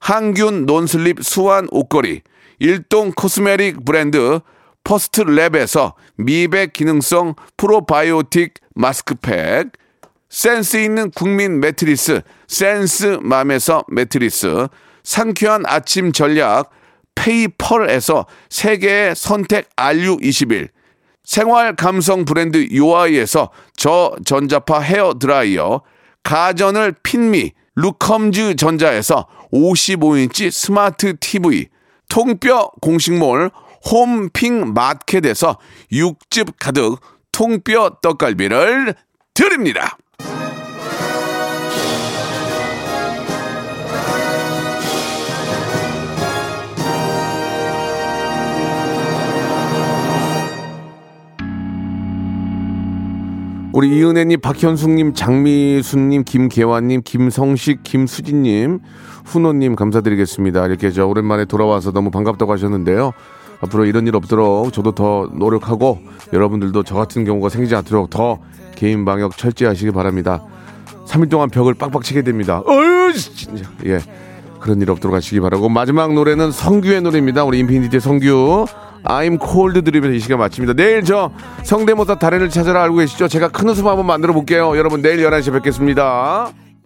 Speaker 1: 항균 논슬립 swan 옷걸이, 일동 cosmetic 브랜드 퍼스트 랩에서 미백 기능성 프로바이오틱 마스크팩, 센스 있는 국민 매트리스 센스맘에서 매트리스, 상쾌한 아침 전략 페이펄에서 세계의 선택 RU21, 생활 감성 브랜드 요아이에서 저전자파 헤어 드라이어, 가전을 핀미 루컴즈 전자에서 55인치 스마트 TV, 통뼈 공식몰 홈핑 마켓에서 육즙 가득 통뼈 떡갈비를 드립니다.
Speaker 7: 우리 이은혜님, 박현숙님, 장미순님, 김계환님, 김성식, 김수진님, 훈호님 감사드리겠습니다. 이렇게 저 오랜만에 돌아와서 너무 반갑다고 하셨는데요. 앞으로 이런 일 없도록 저도 더 노력하고 여러분들도 저 같은 경우가 생기지 않도록 더 개인 방역 철저하시기 바랍니다. 3일 동안 벽을 빡빡 치게 됩니다. 어휴, 진짜. 예. 그런 일 없도록 하시기 바라고 마지막 노래는 성규의 노래입니다. 우리 인피니티의 성규. I'm cold 드리면서 이 시간 마칩니다. 내일 저 성대모사 달인을 찾아라 알고 계시죠? 제가 큰 웃음 한번 만들어 볼게요. 여러분 내일 11시에 뵙겠습니다.